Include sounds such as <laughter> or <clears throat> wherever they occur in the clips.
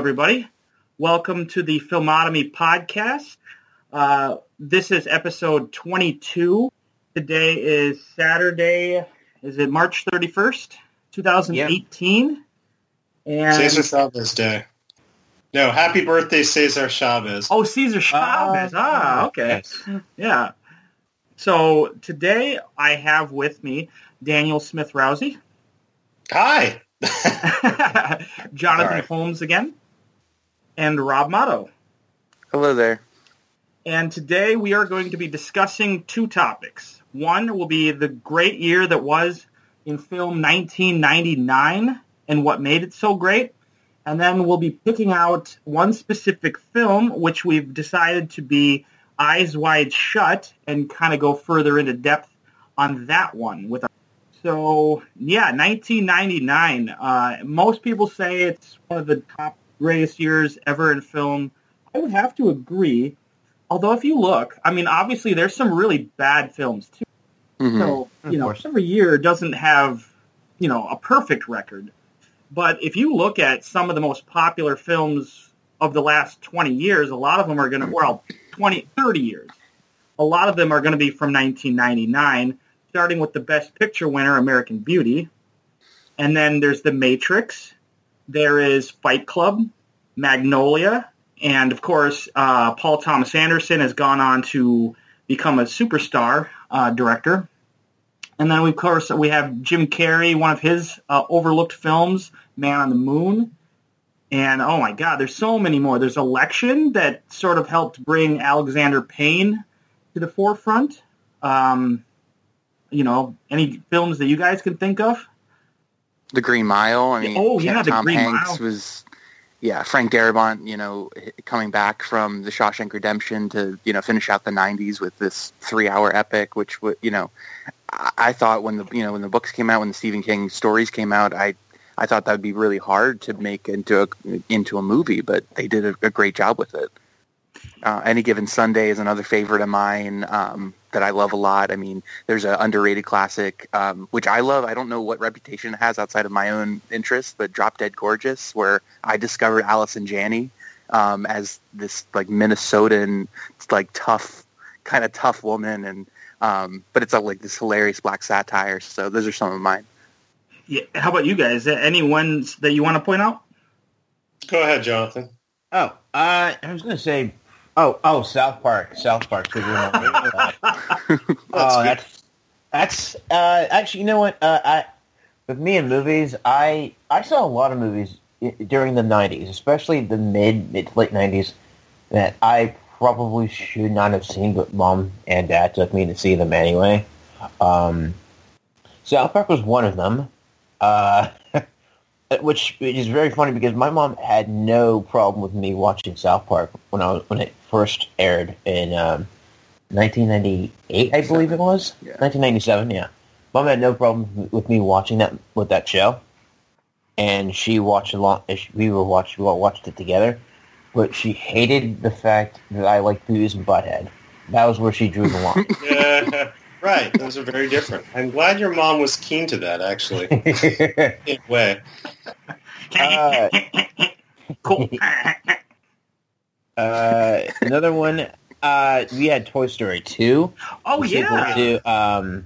Hello, everybody. Welcome to the Filmotomy podcast. Uh, this is episode 22. Today is Saturday. Is it March 31st, 2018? And Cesar Chavez Day. No, happy birthday, Cesar Chavez. oh, Caesar Chavez. ah, okay. Yeah. So today I have with me Daniel Smith Rowsey, Hi. <laughs> Jonathan Sorry. Holmes again, and Rob Motto. Hello there. And today we are going to be discussing two topics. One will be the great year that was in film 1999 and what made it so great. And then we'll be picking out one specific film, which we've decided to be Eyes Wide Shut, and kind of go further into depth on that one. With our so yeah, 1999. Uh, most people say it's one of the top greatest years ever in film. I would have to agree. Although if you look, I mean, obviously there's some really bad films too. Mhm. So Of you know, course. every year doesn't have you know a perfect record. But if you look at some of the most popular films of the last 20 years, a lot of them are going to well 20, 30 years. A lot of them are going to be from 1999, starting with the Best Picture winner, American Beauty, and then there's The Matrix. There is Fight Club, Magnolia, and of course, uh, Paul Thomas Anderson has gone on to become a superstar uh, director. And then, of course, we have Jim Carrey, one of his uh, overlooked films, Man on the Moon. And oh my God, there's so many more. There's Election that sort of helped bring Alexander Payne to the forefront. Um, you know, any films that you guys can think of? The Green Mile. I mean, Oh, yeah, The Tom Green Hanks Mile. was, yeah, Frank Darabont. You know, coming back from The Shawshank Redemption to you know finish out the '90s with this three-hour epic, which would you know, I, I thought when the you know when the books came out, when the Stephen King stories came out, I I thought that would be really hard to make into a into a movie, but they did a, a great job with it. Uh, Any Given Sunday is another favorite of mine um, that I love a lot. I mean, there's an underrated classic, um, which I love. I don't know what reputation it has outside of my own interest, but Drop Dead Gorgeous, where I discovered Allison Janney um, as this like Minnesotan, like tough, kind of tough woman, and um, but it's a, like this hilarious black satire. So those are some of mine. Yeah, how about you guys? Any ones that you want to point out? Go ahead, Jonathan. Oh, uh, I was going to say, oh, oh, South Park, South Park. Figure it out. That's oh, that's that's uh, actually, you know what? Uh, I with me and movies, I I saw a lot of movies i- during the '90s, especially the mid mid to late '90s, that I probably should not have seen, but mom and dad took me to see them anyway. Um, South Park was one of them. Uh, <laughs> which which is very funny because my mom had no problem with me watching South Park when I was when it first aired in um, 1998, I believe it was Yeah. 1997. Yeah, mom had no problem with me watching that with that show, and she watched along. We were watched we all watched it together, but she hated the fact that I liked Beavis and Butthead. That was where she drew the line. <laughs> Yeah, right. Those are very different. I'm glad your mom was keen to that, actually. In a way. Uh, cool. <laughs> Uh, another one. Uh, we had Toy Story two. oh yeah. To um,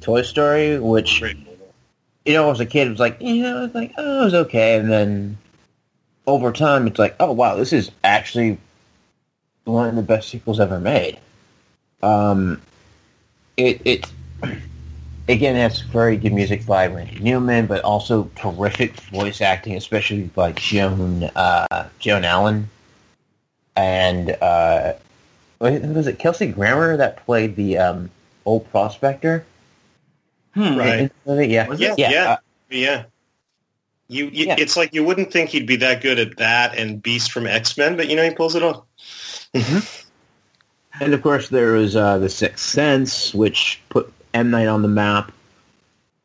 Toy Story, which you know, as a kid, it was like, you know, it's like, oh, it was okay, and then over time, it's like, oh wow, this is actually one of the best sequels ever made. Um, it it again has very good music by Randy Newman, but also terrific voice acting, especially by Joan uh, Joan Allen and uh, was it Kelsey Grammer that played the um, old prospector? Hmm. Right. In the? Yeah, Yeah, yeah. yeah. uh, Yeah. You, you Yeah. it's like you wouldn't think he'd be that good at that and Beast from X-Men, but you know he pulls it off. <laughs> and of course there was uh, the Sixth Sense, which put M Night on the map.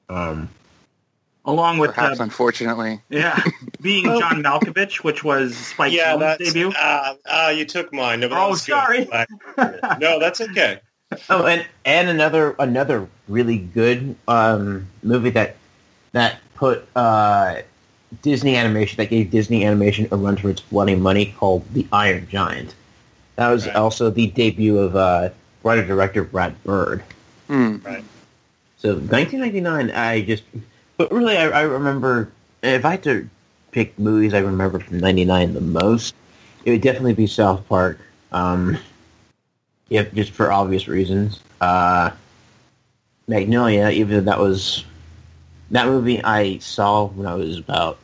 Um, Along with Perhaps, uh, unfortunately. yeah, <laughs> being John Malkovich, which was Spike yeah, Jonze's debut. uh, uh, you took mine. No, Oh, was good. sorry. No, that's okay. <laughs> oh, and and another another really good um, movie that that put uh, Disney animation that gave Disney animation a run for its bloody money called The Iron Giant. That was Right. also the debut of uh, writer director Brad Bird. Mm. Right. So 1999, I just, but really, I, I remember if I had to pick movies I remember from '99 the most, it would definitely be South Park. Um, yep, just for obvious reasons. Uh, Magnolia, even though that was that movie I saw when I was about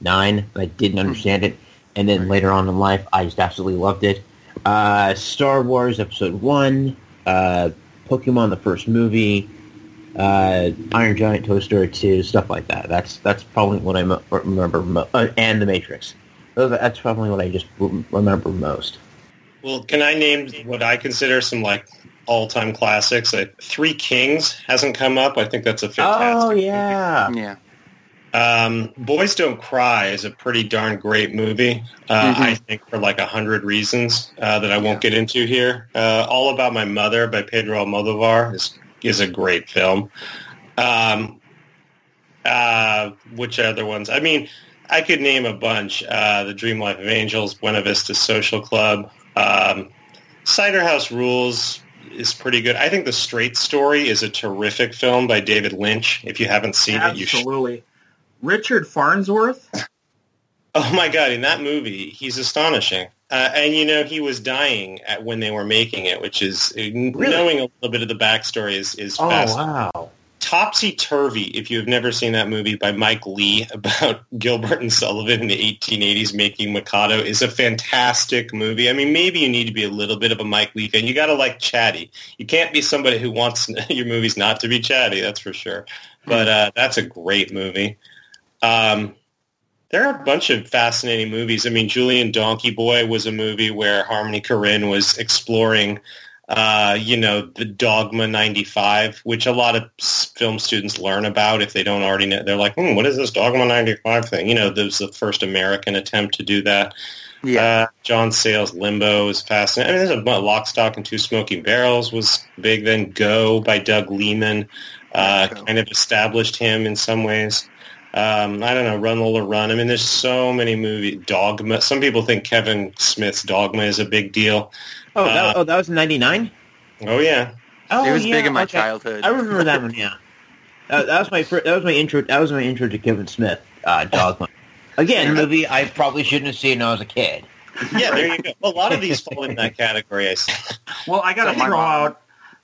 nine, but I didn't understand it, and then later on in life, I just absolutely loved it. Uh, Star Wars Episode One, uh, Pokemon the first movie, uh, Iron Giant, Toy Story 2, stuff like that. That's that's probably what I mo- remember, mo- uh, and The Matrix. Those, that's probably what I just remember most. Well, can I name what I consider some like all-time classics? Uh, Three Kings hasn't come up. I think that's a fantastic. Oh yeah, Yeah. Um, Boys Don't Cry is a pretty darn great movie. Uh, Mhm. I think for like a hundred reasons uh, that I won't get into here. Uh, All About My Mother by Pedro Almodovar is is a great film. Um, uh, which other ones? I mean, I could name a bunch. Uh, the Dream Life of Angels, Buena Vista Social Club, um, Cider House Rules is pretty good. I think The Straight Story is a terrific film by David Lynch. If you haven't seen it, you should. Absolutely. Richard Farnsworth. <laughs> Oh my god! In that movie, he's astonishing. Uh, and you know, he was dying at when they were making it, which is knowing a little bit of the backstory is is oh wow. Topsy Turvy, if you have never seen that movie by Mike Leigh <laughs> about Gilbert and Sullivan in the 1880s making Mikado, is a fantastic movie. I mean, maybe you need to be a little bit of a Mike Leigh fan. You got to like chatty. You can't be somebody who wants <laughs> your movies not to be chatty. That's for sure. But uh, that's a great movie. Um, there are a bunch of fascinating movies. I mean, Julien Donkey Boy was a movie where Harmony Korine was exploring, uh, you know, the Dogma 95, which a lot of film students learn about if they don't already know. They're like, hmm, what is this Dogma 95 thing? You know, there was the first American attempt to do that. Yeah. Uh, John Sayles' Limbo is fascinating. I mean, there's a Lock, Stock, and Two Smoking Barrels was big. Then Go by Doug Liman uh, kind of established him in some ways. Um, I don't know, Run Lola Run. I mean, there's so many movies. Dogma. Some people think Kevin Smith's Dogma is a big deal. Oh, that, Uh, oh, that was in '99. Oh yeah, Oh, it was yeah, big in my okay. childhood. I remember that one. Yeah, <laughs> that, that was my fir- that was my intro. That was my intro to Kevin Smith. Uh, Dogma. Again, a movie I probably shouldn't have seen when I was a kid. yeah. There you go. A lot of these fall in that category. I see. Well, I got to So throw out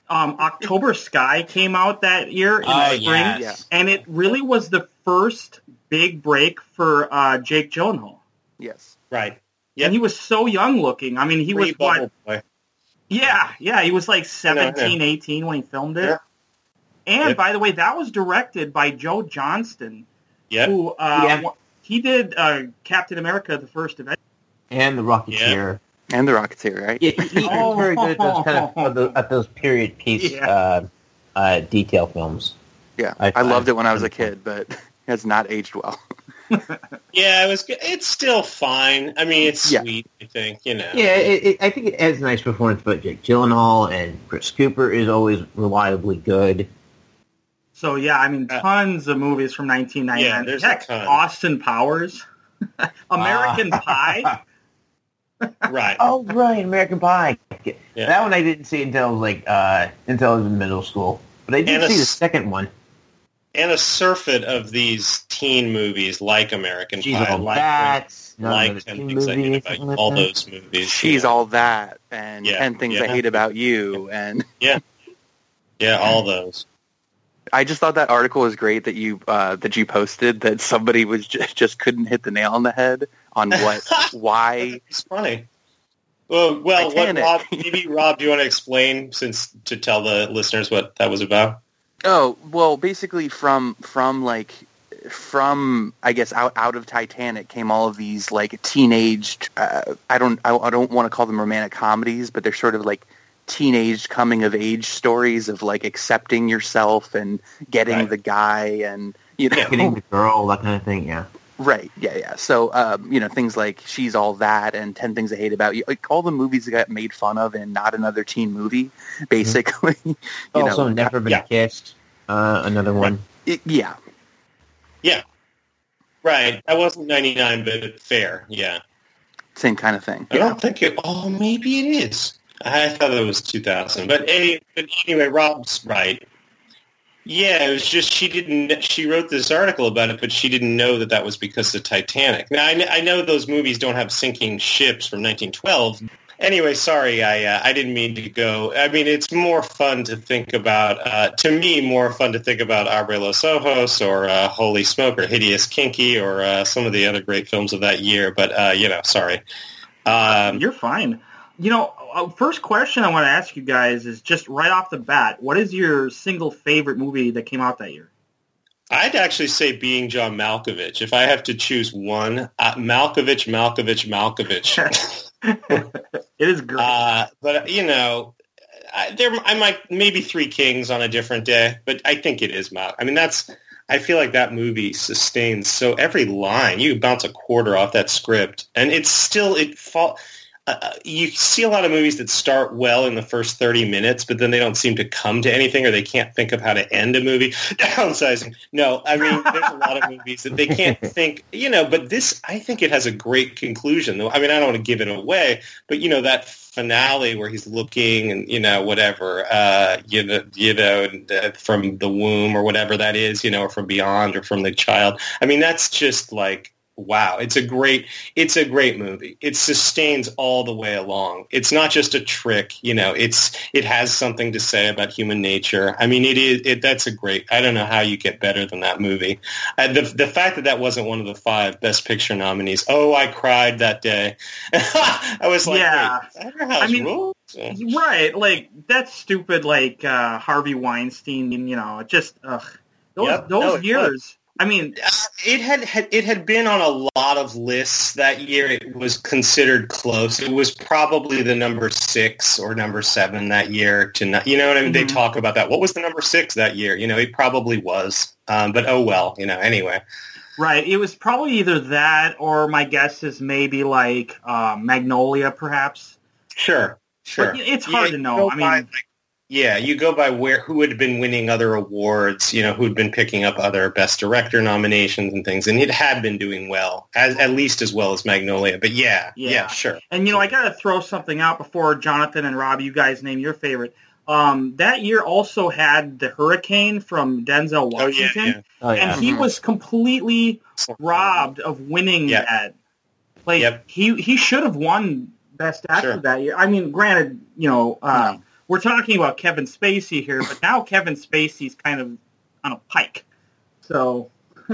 um, October Sky came out that year in the spring, yes. And it really was the first big break for uh, Jake Gyllenhaal. yes. Right. Yep. And he was so young looking. I mean, he was what? Boy. Yeah, yeah, he was like I know, I 17, 18 when he filmed it. Yeah. And Yep. by the way, that was directed by Joe Johnston, Yep. who uh, Yeah. he did uh, Captain America: The First Avenger. And the Rocketeer. And the Rocketeer, right? Yeah, he, he <laughs> was very good at those kind of at those, at those period piece Yeah. uh, uh, detail films. Yeah. I- I, loved I- it when I was a kid, but <laughs> it has not aged well. <laughs> Yeah, it was. good. It's still fine. I mean, it's Yeah. sweet. I think you know. Yeah, it, it, I think it has a nice performance, but Jake Gyllenhaal and Chris Cooper is always reliably good. So yeah, I mean, Uh, tons of movies from 1999. Yeah, there's a Heck, ton. Austin Powers, American Ah. Pie. Right. <laughs> Oh, right, American Pie. Yeah. That one I didn't see until like uh, until I was in middle school, but I did And a see the second one. and a surfeit of these teen movies like American She's Pie, all like, that. Like of 10 teen Things I Hate About You, like all that. those movies. She's yeah. all that, and Yeah, and things yeah. I hate about you, and <laughs> yeah, Yeah, all those. I just thought that article was great that you uh, that you posted that somebody was just, just couldn't hit the nail on the head on what <laughs> why It's funny. Well, well, what, Rob, maybe Rob, do you want to explain since to tell the listeners what that was about? Oh well, basically from from like from I guess out out of Titanic came all of these like teenaged. Uh, I don't I, I don't want to call them romantic comedies, but they're sort of like teenage coming of age stories of like accepting yourself and getting Right. the guy and you know Getting the girl, that kind of thing. Yeah. Right. Yeah. Yeah. So, um, you know, things like She's All That and Ten Things I Hate About You, like all the movies that got made fun of in Not Another Teen Movie, basically. <laughs> you also, know, never been yeah. kissed. Uh, another one. it- yeah. Right. That wasn't 99, but fair. Yeah. Same kind of thing. I don't think it. Oh, maybe it is. I thought it was 2000. But anyway, but anyway, Rob's right. Yeah, it was just she didn't. She wrote this article about it, but she didn't know that that was because of Titanic. Now I, I know those movies don't have sinking ships from 1912. Anyway, sorry, I uh, I didn't mean to go. I mean, it's more fun to think about. Uh, to me, more fun to think about Abre los Ojos or uh, Holy Smoke or Hideous Kinky or uh, some of the other great films of that year. But uh, you know, sorry. Um, You're fine. You know, uh, first question I want to ask you guys is just right off the bat, what is your single favorite movie that came out that year? I'd actually say being John Malkovich. If I have to choose one, uh, Malkovich, Malkovich, Malkovich. <laughs> It is great. uh, but you know, I, there I might maybe Three Kings on a different day, but I think it is Mal. I mean, that's. I feel like that movie sustains so every line you bounce a quarter off that script, and it's still it fall. Uh, you see a lot of movies that start well in the first 30 minutes, but then they don't seem to come to anything or they can't think of how to end a movie. <laughs> Downsizing. No, I mean, there's a lot of movies that they can't <laughs> think, you know, but this, I think it has a great conclusion. I mean, I don't want to give it away, but, you know, that finale where he's looking and, you know, whatever, uh, you know, you know, uh, from the womb or whatever that is, you know, or from beyond or from the child. I mean, that's just like, wow it's a great it's a great movie it sustains all the way along it's not just a trick you know it's it has something to say about human nature i mean it is it that's a great i don't know how you get better than that movie uh, the the fact that that wasn't one of the five best picture nominees oh i cried that day <laughs> i was like Yeah. wait, that house I mean, rules? right, like that stupid like uh, Harvey Weinstein, you know, just ugh. Those Yep. those No, years. I mean, Uh, it had, had it had been on a lot of lists that year. It was considered close. It was probably the number six or number seven that year. To not, you know what I mean? They Mhm. talk about that. What was the number six that year? You know, it probably was. Um, but oh well. You know. Anyway. right, it was probably either that or my guess is maybe like uh, Magnolia, perhaps. Sure. Sure. But it's hard Yeah, to know. I mean, like, yeah, you go by where who had been winning other awards, you know, who'd been picking up other best director nominations and things, and it had been doing well, as at least as well as Magnolia. But yeah, yeah, Yeah. sure. And you know, I got to throw something out before Jonathan and Rob, you guys name your favorite. Um, that year also had the Hurricane from Denzel Oh yeah, Washington, yeah. Oh yeah. and he Mhm. was completely robbed of winning Yep. that. Like Yep. he he should have won Best Actor Sure. that year. I mean, granted, you know, uh, No. We're talking about Kevin Spacey here, but now Kevin Spacey's kind of on a pike. So <laughs>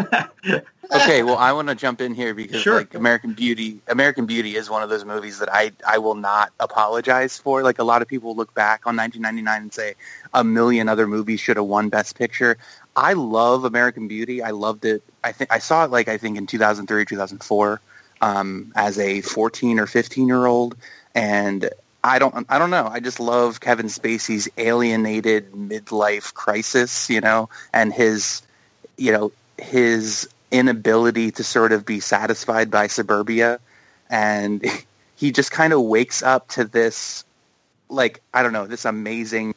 Okay, well, I want to jump in here because Sure. like American Beauty, American Beauty is one of those movies that I I will not apologize for. Like a lot of people look back on 1999 and say a million other movies should have won Best Picture. I love American Beauty. I loved it. I think I saw it like I think in 2003, 2004, um, as a 14 or 15 year old, and I don't I don't know. I just love Kevin Spacey's alienated midlife crisis, you know, and his you know his inability to sort of be satisfied by suburbia. And <laughs> he just kind of wakes up to this like I don't know this amazing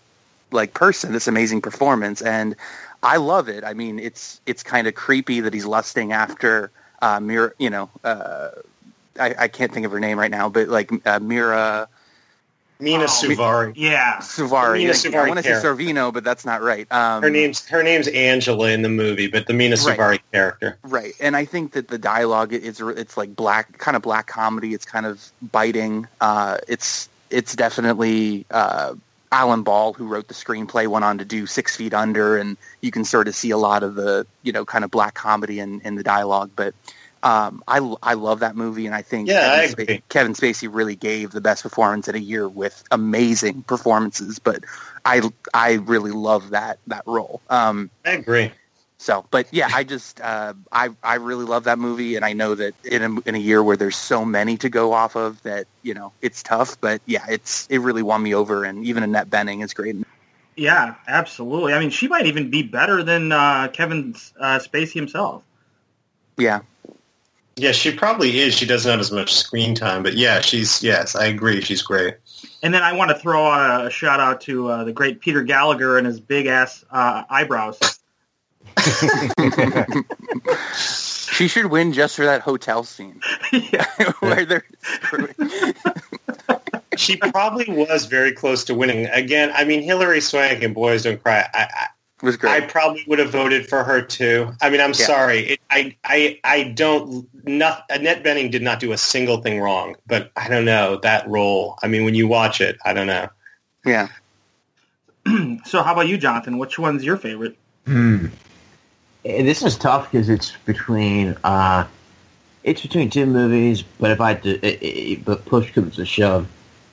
like person this amazing performance. And I love it. I mean it's it's kind of creepy that he's lusting after uh Mira you know uh I, I can't think of her name right now but like uh, Mira Mena Oh. Suvari. yeah, Suvari Mena Like, I Suvari want to say character. Sorvino but that's not right um, Her name's her name's Angela in the movie, but the Mena Right. Suvari character. Right, and I think that the dialogue is it's like black, kind of black comedy. It's kind of biting. Uh, it's it's definitely uh, Alan Ball who wrote the screenplay went on to do Six Feet Under, and you can sort of see a lot of the you know kind of black comedy in, in the dialogue. But um, I I love that movie, and I think Yeah, Kevin, Spa- agree. Kevin Spacey really gave the best performance in a year with amazing performances. But I I really love that that role. Um, I agree. so, but yeah, I just uh, I I really love that movie, and I know that in a, in a year where there's so many to go off of, that you know it's tough. But yeah, it's it really won me over, and even Annette Bening is great. yeah, absolutely. I mean, she might even be better than uh, Kevin uh, Spacey himself. Yeah, Yeah, she probably is. She doesn't have as much screen time, but yeah, she's yes, I agree. She's great. And then I want to throw out a shout out to uh, the great Peter Gallagher and his big ass uh, eyebrows. <laughs> She should win just for that hotel scene <laughs> yeah. <laughs> where they're. she probably was very close to winning. Again, I mean, Hilary Swank and Boys Don't Cry. I, was I, great. I probably would have voted for her too. I mean, I'm Yeah. sorry. It, I, I, I don't. Not, Annette Bening did not do a single thing wrong, but I don't know that role. I mean, when you watch it, I don't know. yeah. <clears throat> So how about you, Jonathan? Which one's your favorite? Hmm. Eh, This is tough because it's between uh, it's between two movies. But if I had to, eh, eh, but push comes to shove,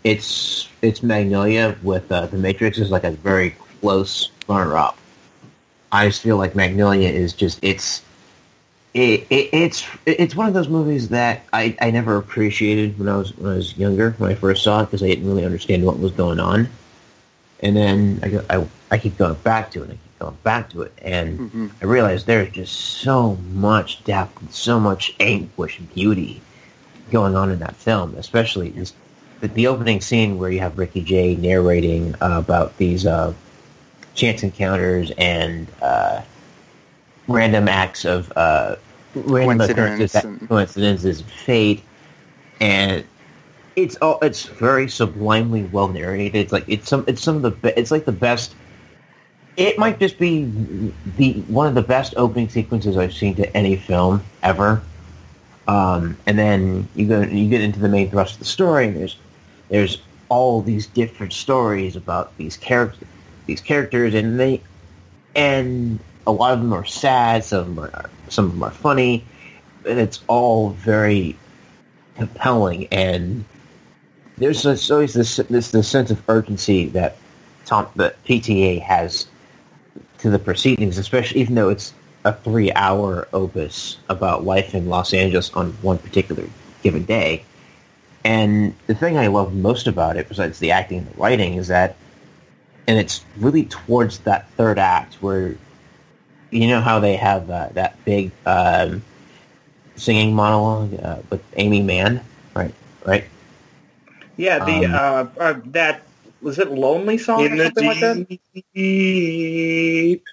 it's it's Magnolia with uh, the Matrix is like a very close runner up. I just feel like Magnolia is just it's it, it it's it's one of those movies that I, I never appreciated when I was when I was younger when I first saw it because I didn't really understand what was going on, and then I go, I I keep going back to it. I keep going back to it, and hmm I realized there's just so much depth and so much anguish and beauty going on in that film, especially this, the, the opening scene where you have Ricky Jay narrating uh, about these uh, chance encounters and uh, random acts of uh, random occurrences, Coincidence and- coincidences, fate, and it's all it's very sublimely well narrated. It's like it's some it's some of the be- it's like the best. It might just be the one of the best opening sequences I've seen to any film ever. Um, and then you go you get into the main thrust of the story, and there's there's all these different stories about these characters, these characters, and they and a lot of them are sad, some of them are some of them are funny, and it's all very compelling. And there's always this this this sense of urgency that Tom that PTA has to the proceedings, especially even though it's a three-hour opus about life in Los Angeles on one particular given day. And the thing I love most about it, besides the acting and the writing, is that, and it's really towards that third act where, you know how they have uh, that big um, singing monologue uh, with Aimee Mann, right? Right. Yeah, the Um, uh, uh, that was it lonely song In or the something like that. deep.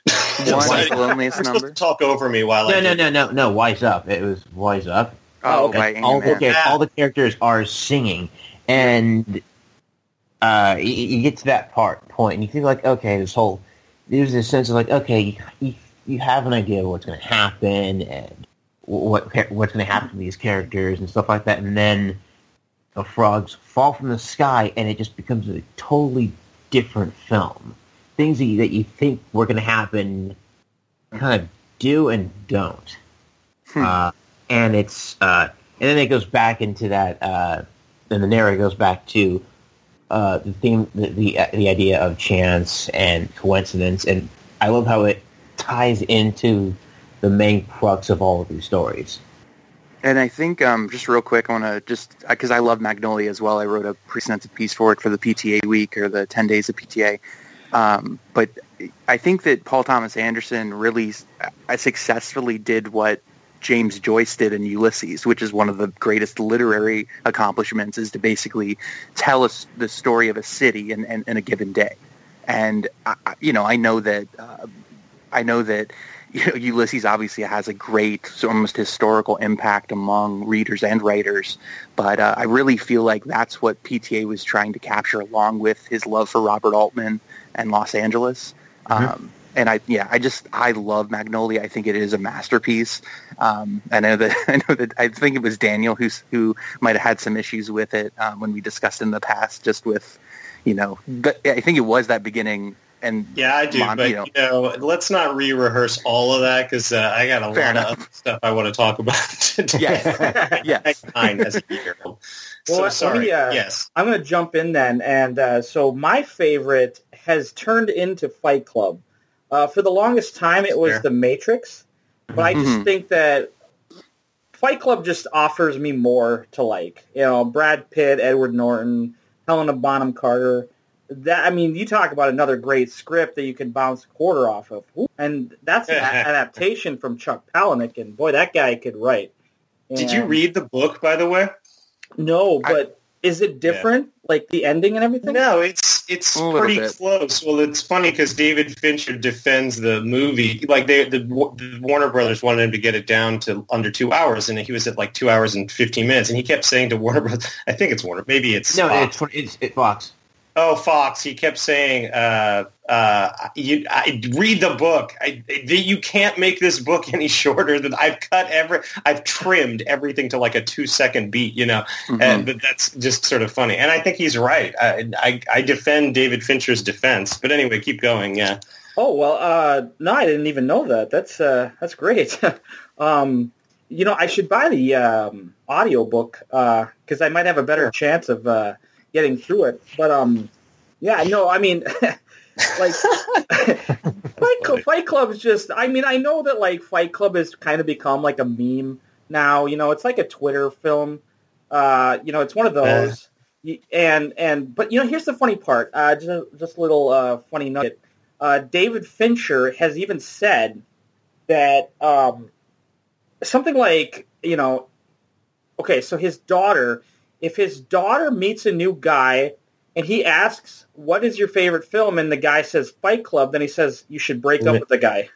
One Sorry. is loneliest number. talk over me while No, I no, do- no, no, no. Wise up. It was wise up. Oh, okay. by Aimee all the Mann. Yeah. all the characters are singing, and uh, you, you get to that part point, and you feel like, okay, this whole there's this sense of like, okay, you you, have an idea of what's going to happen and what what's going to happen to these characters and stuff like that, and then the frogs fall from the sky, and it just becomes a totally different film. Things that you, that you think were going to happen kind of do and don't. Hmm. Uh, and it's uh, and then it goes back into that, uh, and the narrator goes back to uh, the theme, the the, the idea of chance and coincidence, and I love how it ties into the main crux of all of these stories. And I think, um, just real quick, I want to just, because I love Magnolia as well. I wrote a presented piece for it for the PTA week or the 10 days of PTA. Um, but I think that Paul Thomas Anderson really uh, successfully did what James Joyce did in Ulysses, which is one of the greatest literary accomplishments, is to basically tell us the story of a city in, in, in a given day. And, I, you know, I know that, uh, I know that <laughs> you know, Ulysses obviously has a great, almost historical impact among readers and writers. But uh, I really feel like that's what PTA was trying to capture, along with his love for Robert Altman and Los Angeles. Mhm. Um, and I, yeah, I just I love Magnolia. I think it is a masterpiece. Um, I know that <laughs> I know that I think it was Daniel who who might have had some issues with it um, when we discussed in the past, just with you know. But I think it was that beginning and Yeah, I do, Mon- but you know. you know, let's not re-rehearse all of that because uh, I got a lot enough. of stuff I want to talk about <laughs> today. <laughs> Yes. Yes. Nine as a year. Well, so let- let sorry. me, uh, yes. I'm going to jump in then, and uh, so my favorite has turned into Fight Club. Uh, for the longest time, it was. The Matrix, but I just Mhm. think that Fight Club just offers me more to like. You know, Brad Pitt, Edward Norton, Helena Bonham Carter. That I mean, you talk about another great script that you can bounce a quarter off of, and that's an a- <laughs> adaptation from Chuck Palahniuk, and boy, that guy could write. Did you read the book, by the way? No, but Is it different, like the ending and everything? No, it's it's pretty bit. close. Well, it's funny because David Fincher defends the movie. Like they, the, the Warner Brothers wanted him to get it down to under two hours, and he was at like two hours and fifteen minutes. And he kept saying to Warner Brothers, I think it's Warner, maybe it's No, Fox. it's it's it Fox. Oh, Fox. He kept saying, uh, uh, you, I, read the book. I, you can't make this book any <laughs> shorter than I've cut every, I've trimmed everything to like a two second beat, you know, Mhm. and, but that's just sort of funny. And I think he's right. I, I, I defend David Fincher's defense, but anyway, keep going. Yeah. Oh well, uh, no, I didn't even know that. That's uh, that's great. <laughs> um, you know, I should buy the um, audio book because I might have a better chance of uh, getting through it. But um, yeah, no, I mean, <laughs> like <laughs> Fight Club, Fight Club is just. I mean, I know that like Fight Club has kind of become like a meme now. You know, it's like a Twitter film. Uh, you know, it's one of those. Y- And and but you know, here's the funny part. Uh, just just a little uh, funny nugget. Uh, David Fincher has even said that um, something like you know, okay, so his daughter, if his daughter meets a new guy and he asks, "What is your favorite film?" and the guy says Fight Club, then he says you should break up with the guy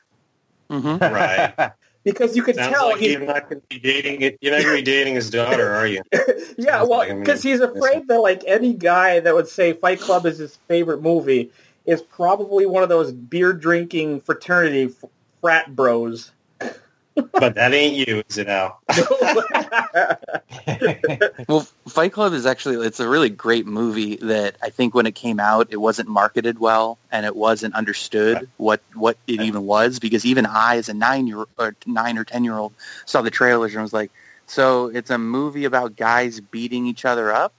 Mm-hmm. <laughs> Right. because you could Sounds tell like he you're not going to be dating it. You're not going to be dating his daughter, are you? <laughs> yeah, Sounds well, like a because he's afraid that like any guy that would say Fight Club is his favorite movie is probably one of those beer drinking fraternity frat bros. But that ain't you, is it, Al? <laughs> <laughs> Well, Fight Club is actually it's a really great movie that I think when it came out it wasn't marketed well and it wasn't understood what what it even was because even I as a 9 year or 9 or 10 year old saw the trailers and was like so it's a movie about guys beating each other up?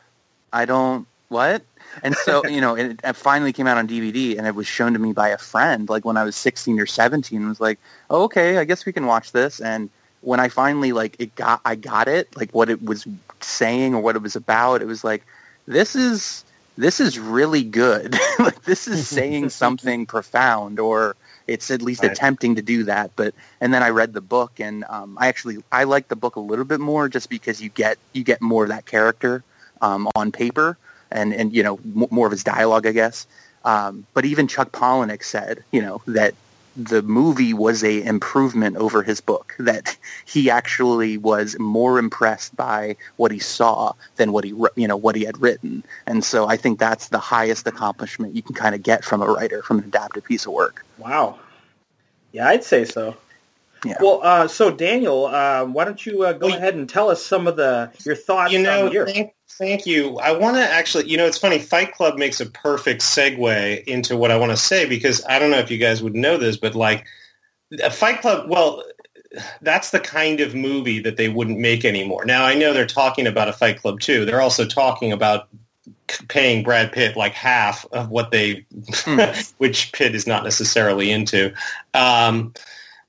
I don't what? And so, <laughs> you know, it, it finally came out on DVD and it was shown to me by a friend like when I was 16 or 17 and was like, oh, "Okay, I guess we can watch this." And when I finally like it got I got it like what it was saying or what it was about it was like this is this is really good <laughs> like this is saying <laughs> something profound or it's at least Right. attempting to do that but and then I read the book and um, I actually I like the book a little bit more just because you get you get more of that character um, on paper and and you know m- more of his dialogue I guess um, but even Chuck Palahniuk said you know that the movie was a improvement over his book that he actually was more impressed by what he saw than what he you know what he had written and so i think that's the highest accomplishment you can kind of get from a writer from an adapted piece of work wow. Yeah, I'd say so. Yeah. Well, uh, so Daniel, uh, why don't you uh, go Well, ahead and tell us some of the your thoughts you know, on your thank, thank you. I want to actually, you know, it's funny. Fight Club makes a perfect segue into what I want to say because I don't know if you guys would know this, but like a Fight Club, well, that's the kind of movie that they wouldn't make anymore. Now I know they're talking about a Fight Club too. They're also talking about paying Brad Pitt like half of what they, <laughs> which Pitt is not necessarily into. Um,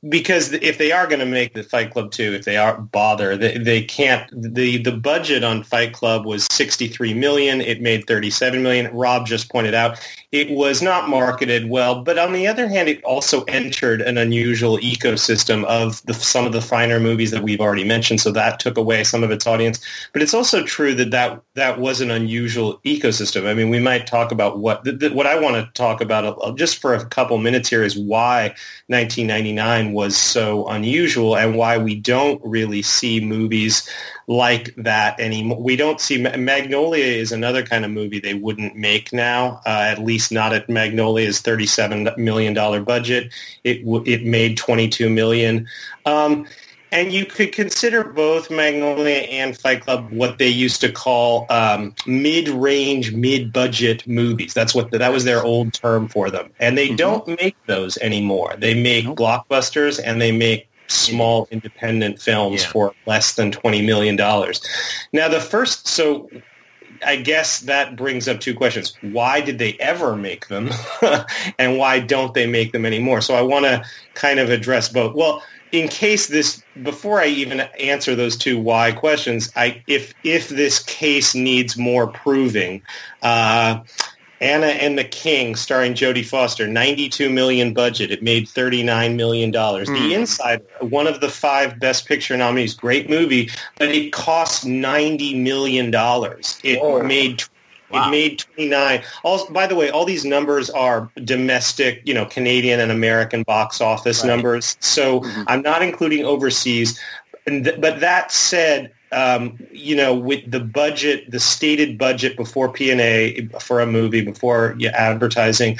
because if they are going to make the Fight Club 2, if they are bother, they, they can't. The the budget on Fight Club was 63 million. It made 37 million. Rob just pointed out it was not marketed well, but on the other hand, it also entered an unusual ecosystem of the, some of the finer movies that we've already mentioned. So that took away some of its audience. But it's also true that that, that was an unusual ecosystem. I mean, we might talk about what what I want to talk about uh, just for a couple minutes here is why 1999 was so unusual and why we don't really see movies like that anymore. We don't see Magnolia is another kind of movie they wouldn't make now, uh, at least not at Magnolia's $37 million budget. It, it made 22 million. Um, and you could consider both Magnolia and Fight Club what they used to call um, mid-range, mid-budget movies. That's what the, that was their old term for them. And they mm-hmm. don't make those anymore. They make nope. blockbusters and they make small independent films yeah. for less than $20 million. Now, the first, so I guess that brings up two questions. Why did they ever make them? <laughs> and why don't they make them anymore? So I want to kind of address both. Well, in case this, before I even answer those two why questions, I, if, if this case needs more proving, uh, Anna and the King, starring Jodie Foster, 92 million budget. It made 39 million dollars. Mm. The Insider, one of the five Best Picture nominees, great movie, but it cost 90 million dollars. It Whoa. made Wow. it made 29. All, by the way, all these numbers are domestic, you know, Canadian and American box office Right. numbers. So Mhm. I'm not including overseas. But that said, um, you know, with the budget, the stated budget before P&A for a movie, before yeah, advertising,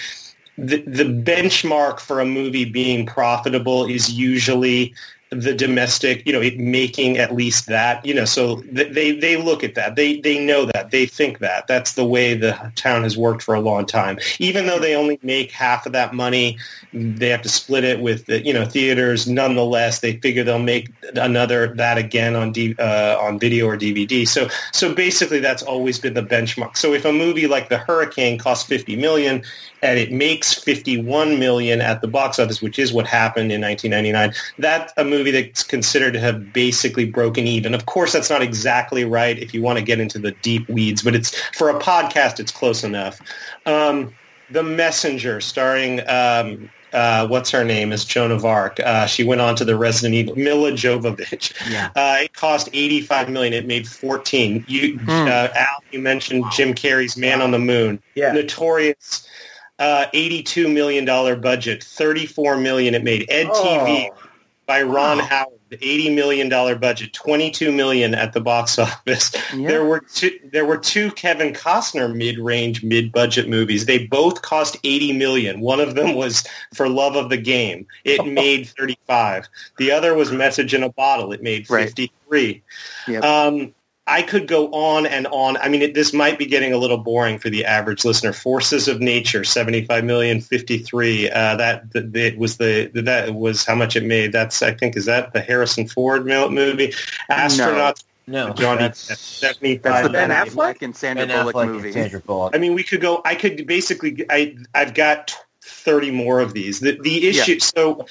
the, the benchmark for a movie being profitable is usually the domestic, you know, making at least that, you know, so they, they look at that. They, they know that. They think that. That's the way the town has worked for a long time. Even though they only make half of that money, they have to split it with, the, you know, theaters. Nonetheless, they figure they'll make another that again on D, uh, on video or DVD. So, so basically that's always been the benchmark. So if a movie like The Hurricane costs 50 million and it makes 51 million at the box office, which is what happened in 1999, that's a movie that's considered to have basically broken even. Of course, that's not exactly right if you want to get into the deep weeds, but it's for a podcast, it's close enough. Um, the Messenger, starring um, uh, what's her name is Joan of Arc. Uh, she went on to the Resident Evil, Milla Jovovich. Yeah. Uh, it cost 85 million. It made 14. You, uh, Al, you mentioned Jim Carrey's Man on the Moon. Yeah. Notorious, uh, 82 million dollar budget. 34 million it made. Ed TV Oh. By Ron Wow. Howard. 80 million dollar budget. 22 million at the box <laughs> office. Yeah. There were two, there were two Kevin Costner mid-range, mid-budget movies. They both cost 80 million. One of them was For Love of the Game. It <laughs> made 35. The other was Message in a Bottle. It made Right. 53. Yep. Um, I could go on and on. I mean, it, this might be getting a little boring for the average listener. Forces of Nature, 75 million, 53. Uh, that, that it was the that was how much it made. That's I think is that the Harrison Ford movie? Astronauts, No, Johnny, that's 75 That's the. Ben Affleck? Affleck and Sandra Ben Bullock Affleck movie. Sandra Bullock. I mean, we could go. I could basically. I I've got thirty more of these. The the issue. So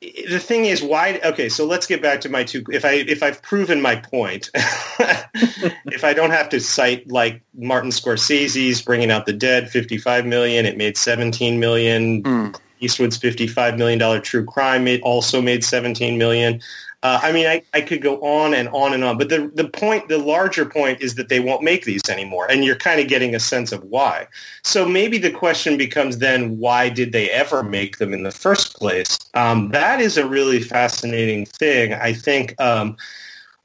the thing is, why? Okay, so let's get back to my two. If I if I've proven my point, <laughs> if I don't have to cite like Martin Scorsese's Bringing Out the Dead, fifty five million, it made seventeen million. Mm. Eastwood's fifty-five million dollar True Crime also made seventeen million. Uh, I mean, I, I could go on and on and on, but the the point, the larger point, is that they won't make these anymore, and you're kind of getting a sense of why. So maybe the question becomes then, why did they ever make them in the first place? Um, that is a really fascinating thing. I think. Um,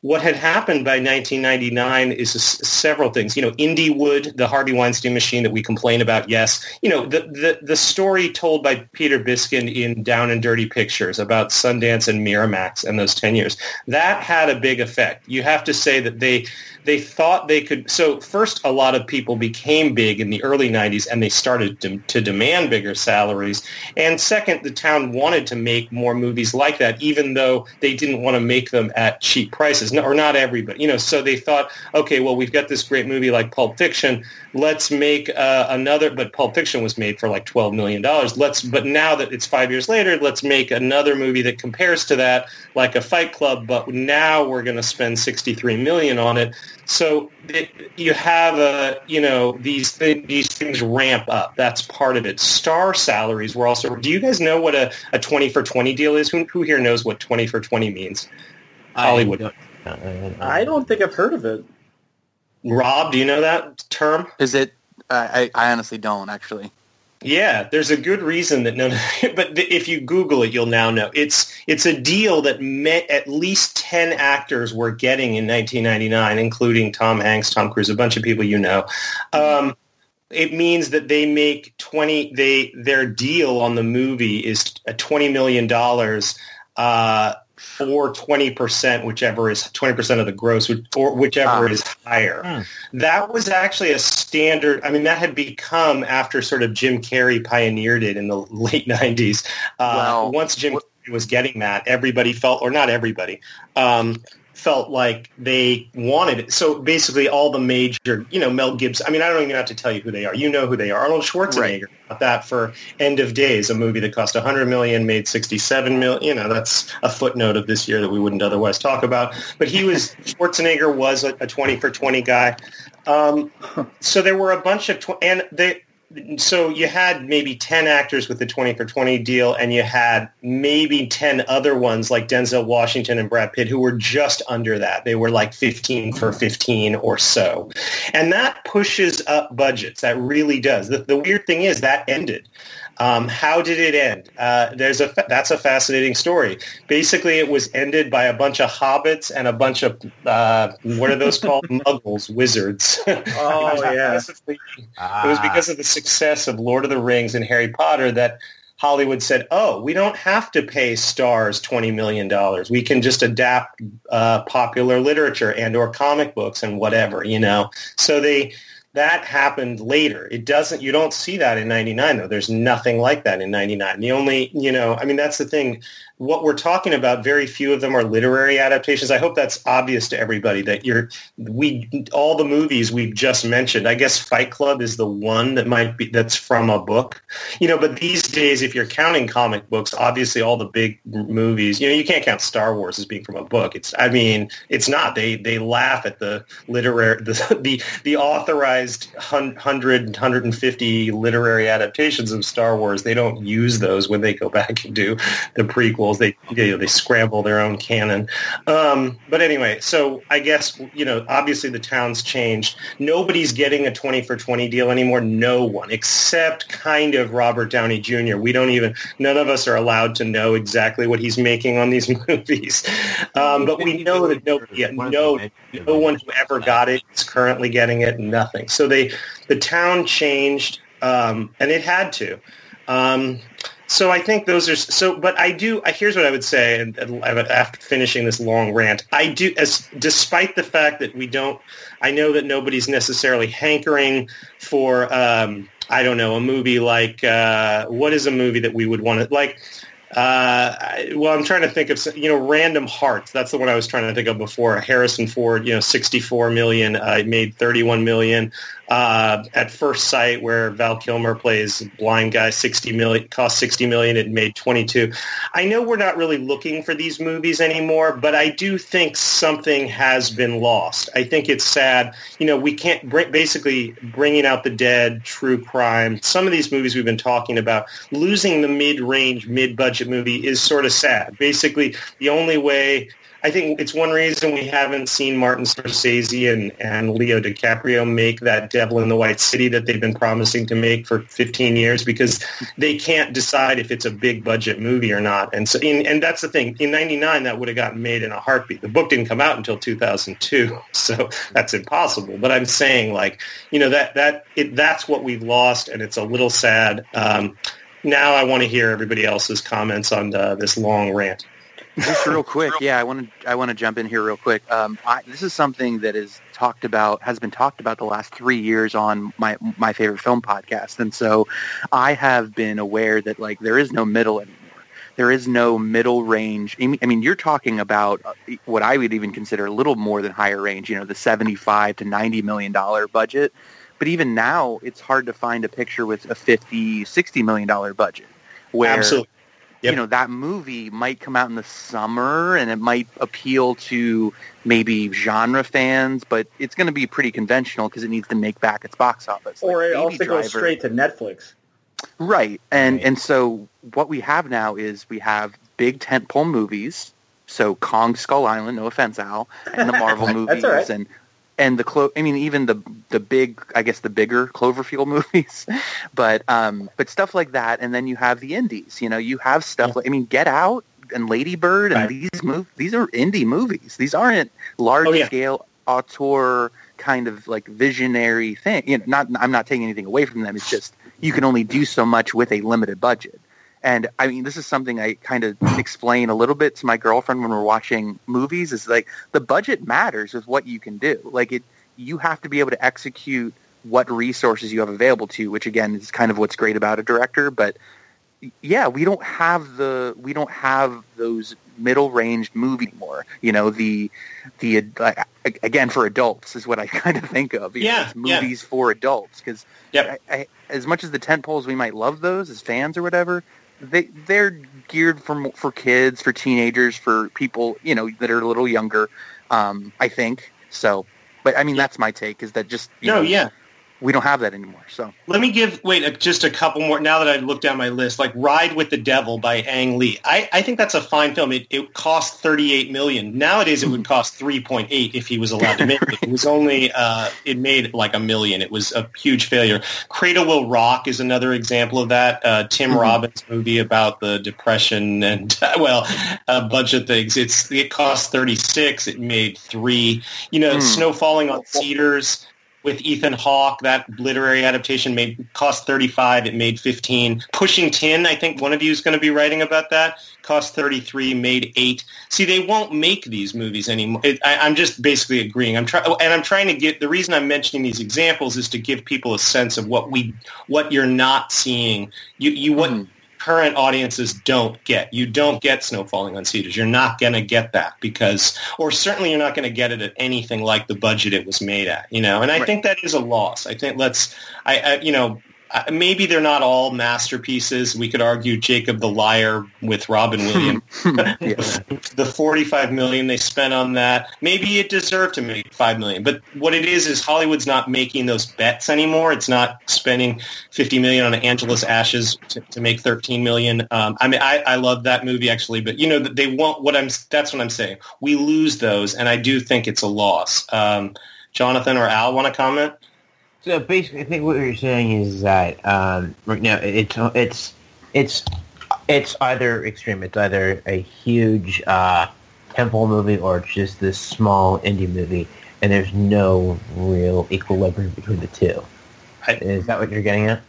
what had happened by 1999 is several things. You know, Indiewood, the Harvey Weinstein machine that we complain about, yes. You know, the, the, the story told by Peter Biskind in Down and Dirty Pictures about Sundance and Miramax and those 10 years, that had a big effect. You have to say that they they thought they could. So first, a lot of people became big in the early 90s and they started to, to demand bigger salaries. And second, the town wanted to make more movies like that, even though they didn't want to make them at cheap prices, or not everybody. You know, so they thought, okay, well, we've got this great movie like Pulp Fiction. Let's make uh, another. But Pulp Fiction was made for like $12 million. Let's. But now that it's five years later, let's make another movie that compares to that, like a Fight Club. But now we're going to spend 63 million on it. So it, you have a, you know, these th- these things ramp up. That's part of it. Star salaries were also. Do you guys know what a, a twenty for twenty deal is? Who, who here knows what twenty for twenty means? Hollywood. I don't, I don't think I've heard of it. Rob, do you know that term? Is it? I, I honestly don't actually. Yeah, there's a good reason that no, <laughs> <laughs> but if you Google it, you'll now know it's it's a deal that met at least ten actors were getting in 1999, including Tom Hanks, Tom Cruise, a bunch of people you know. Um, it means that they make 20. They their deal on the movie is a 20 million dollars. Uh, or 20%, whichever is 20% of the gross, or whichever Ah. is higher. Hmm. That was actually a standard. I mean, that had become after sort of Jim Carrey pioneered it in the <laughs> late 90s. Uh, Well, once Jim Carrey was getting that, everybody felt, or not everybody, um, felt like they wanted it. So basically all the major, you know, Mel Gibson, I mean, I don't even have to tell you who they are. You know who they are. Arnold Schwarzenegger Right. got that for End of Days, a movie that cost 100 million, made 67 million. You know, that's a footnote of this year that we wouldn't otherwise talk about. But he was, <laughs> Schwarzenegger was a, a 20 for 20 guy. Um, so there were a bunch of, tw- and they, so you had maybe 10 actors with the 20 for 20 deal and you had maybe 10 other ones like Denzel Washington and Brad Pitt who were just under that. They were like 15 for 15 or so. And that pushes up budgets. That really does. The, the weird thing is that ended. Um, how did it end? Uh, there's a that's a fascinating story. Basically, it was ended by a bunch of hobbits and a bunch of uh, what are those called? <laughs> Muggles, wizards. <laughs> Oh yeah. It was because of the success of Lord of the Rings and Harry Potter that Hollywood said, "Oh, we don't have to pay stars twenty million dollars. We can just adapt uh, popular literature and or comic books and whatever, you know." So they that happened later. It doesn't. You don't see that in '99 though. There's nothing like that in '99. The only, you know, I mean, that's the thing what we're talking about, very few of them are literary adaptations. I hope that's obvious to everybody that you're we all the movies we've just mentioned. I guess Fight Club is the one that might be that's from a book, you know. But these days, if you're counting comic books, obviously all the big movies, you know, you can't count Star Wars as being from a book. It's I mean, it's not. They they laugh at the literary <laughs> the the, the authorized 100 150 literary adaptations of Star Wars. They don't use those when they go back and do the prequels. they you know, they scramble their own canon. Um, but anyway, so I guess you know obviously the town's changed. Nobody's getting a twenty for twenty deal anymore. No one except kind of Robert Downey Jr. We don't even none of us are allowed to know exactly what he's making on these <laughs> movies. Um, but we know that no, yeah, no, no one who ever got it is currently getting it. Nothing. So they the town changed, um, and it had to. Um, so I think those are so. But I do. Here's what I would say, and, after finishing this long rant, I do. As despite the fact that we don't, I know that nobody's necessarily hankering for. Um, I don't know a movie like uh, what is a movie that we would want to like. Uh, well, I'm trying to think of you know Random Hearts. That's the one I was trying to think of before. Harrison Ford, you know, 64 million, uh, made 31 million uh, at first sight where Val Kilmer plays blind guy, 60 million, cost 60 million, it made 22. I know we're not really looking for these movies anymore, but I do think something has been lost. I think it's sad. You know, we can't bring, basically bringing out the dead, true crime. Some of these movies we've been talking about, losing the mid-range, mid-budget movie is sort of sad. Basically, the only way I think it's one reason we haven't seen Martin Scorsese and, and Leo DiCaprio make that Devil in the White City that they've been promising to make for 15 years because they can't decide if it's a big budget movie or not. And so, in, and that's the thing. In '99, that would have gotten made in a heartbeat. The book didn't come out until 2002, <laughs> so that's impossible. But I'm saying, like, you know, that that it, that's what we've lost, and it's a little sad. Um, now I want to hear everybody else's comments on uh, this long rant. Just real <laughs> quick, yeah, I want to I want to jump in here real quick. Um, I, this is something that is talked about has been talked about the last three years on my my favorite film podcast, and so I have been aware that like there is no middle anymore. There is no middle range. I mean, you're talking about uh, what I would even consider a little more than higher range. You know, the seventy-five to ninety million dollar budget. But even now, it's hard to find a picture with a 50, 60 million dollar budget where Absolutely. Yep. You know, that movie might come out in the summer and it might appeal to maybe genre fans, but it's going to be pretty conventional because it needs to make back its box office. Or like it also goes straight to Netflix. Right. And right. and so what we have now is we have big tentpole movies. So Kong Skull Island, no offense, Al, and the <laughs> Marvel movies right. and and the clo- I mean even the the big I guess the bigger Cloverfield <laughs> movies, but um but stuff like that, and then you have the indies. You know, you have stuff yeah. like I mean Get Out and Lady Bird and right. these move these are indie movies. These aren't large oh, yeah. scale auteur kind of like visionary thing. You know, not I'm not taking anything away from them. It's just you can only do so much with a limited budget. And I mean, this is something I kind of explain a little bit to my girlfriend when we're watching movies. Is like the budget matters with what you can do. Like it, you have to be able to execute what resources you have available to you, which again is kind of what's great about a director. But yeah, we don't have the we don't have those middle ranged movie anymore. You know, the the uh, again for adults is what I <laughs> kind of think of. yeah, know, movies yeah. for adults because yep. as much as the tent poles we might love those as fans or whatever, they they're geared for for kids, for teenagers, for people you know that are a little younger. Um, I think so. But I mean, that's my take. Is that just no? Know, yeah. We don't have that anymore. So let me give wait just a couple more. Now that I look down my list, like Ride with the Devil by Ang Lee, I, I think that's a fine film. It, it cost thirty eight million. Nowadays, it would cost three point eight if he was allowed to make it. It was only uh, it made like a million. It was a huge failure. Cradle Will Rock is another example of that. Uh, Tim mm-hmm. Robbins movie about the depression and <laughs> well, a bunch of things. It's it cost thirty six. It made three. You know, mm. Snow Falling on Cedars with Ethan Hawke. That literary adaptation made cost 35. It made 15. Pushing Tin, I think one of you is going to be writing about that. Cost 33, made eight. See, they won't make these movies anymore. It, I, am just basically agreeing. I'm trying, and I'm trying to get the reason I'm mentioning these examples is to give people a sense of what we, what you're not seeing. You, you what. Mm current audiences don't get. You don't get Snow Falling on Cedars. You're not going to get that because, or certainly you're not going to get it at anything like the budget it was made at, you know, and I right. think that is a loss. I think let's, I, I you know, maybe they're not all masterpieces. We could argue Jacob the Liar with Robin <laughs> Williams. the 45 million they spent on that, maybe it deserved to make 5 million. But what it is is Hollywood's not making those bets anymore. It's not spending 50 million on Angela's Ashes to, to make 13 million. Um, I mean, I, I love that movie actually, but you know, they won't, what I'm, that's what I'm saying. We lose those and I do think it's a loss. Um, Jonathan or Al want to comment? So basically, I think what you're saying is that um, right now it's it's it's it's either extreme. It's either a huge uh, tentpole movie or it's just this small indie movie, and there's no real equilibrium between the two. I, is that what you're getting at?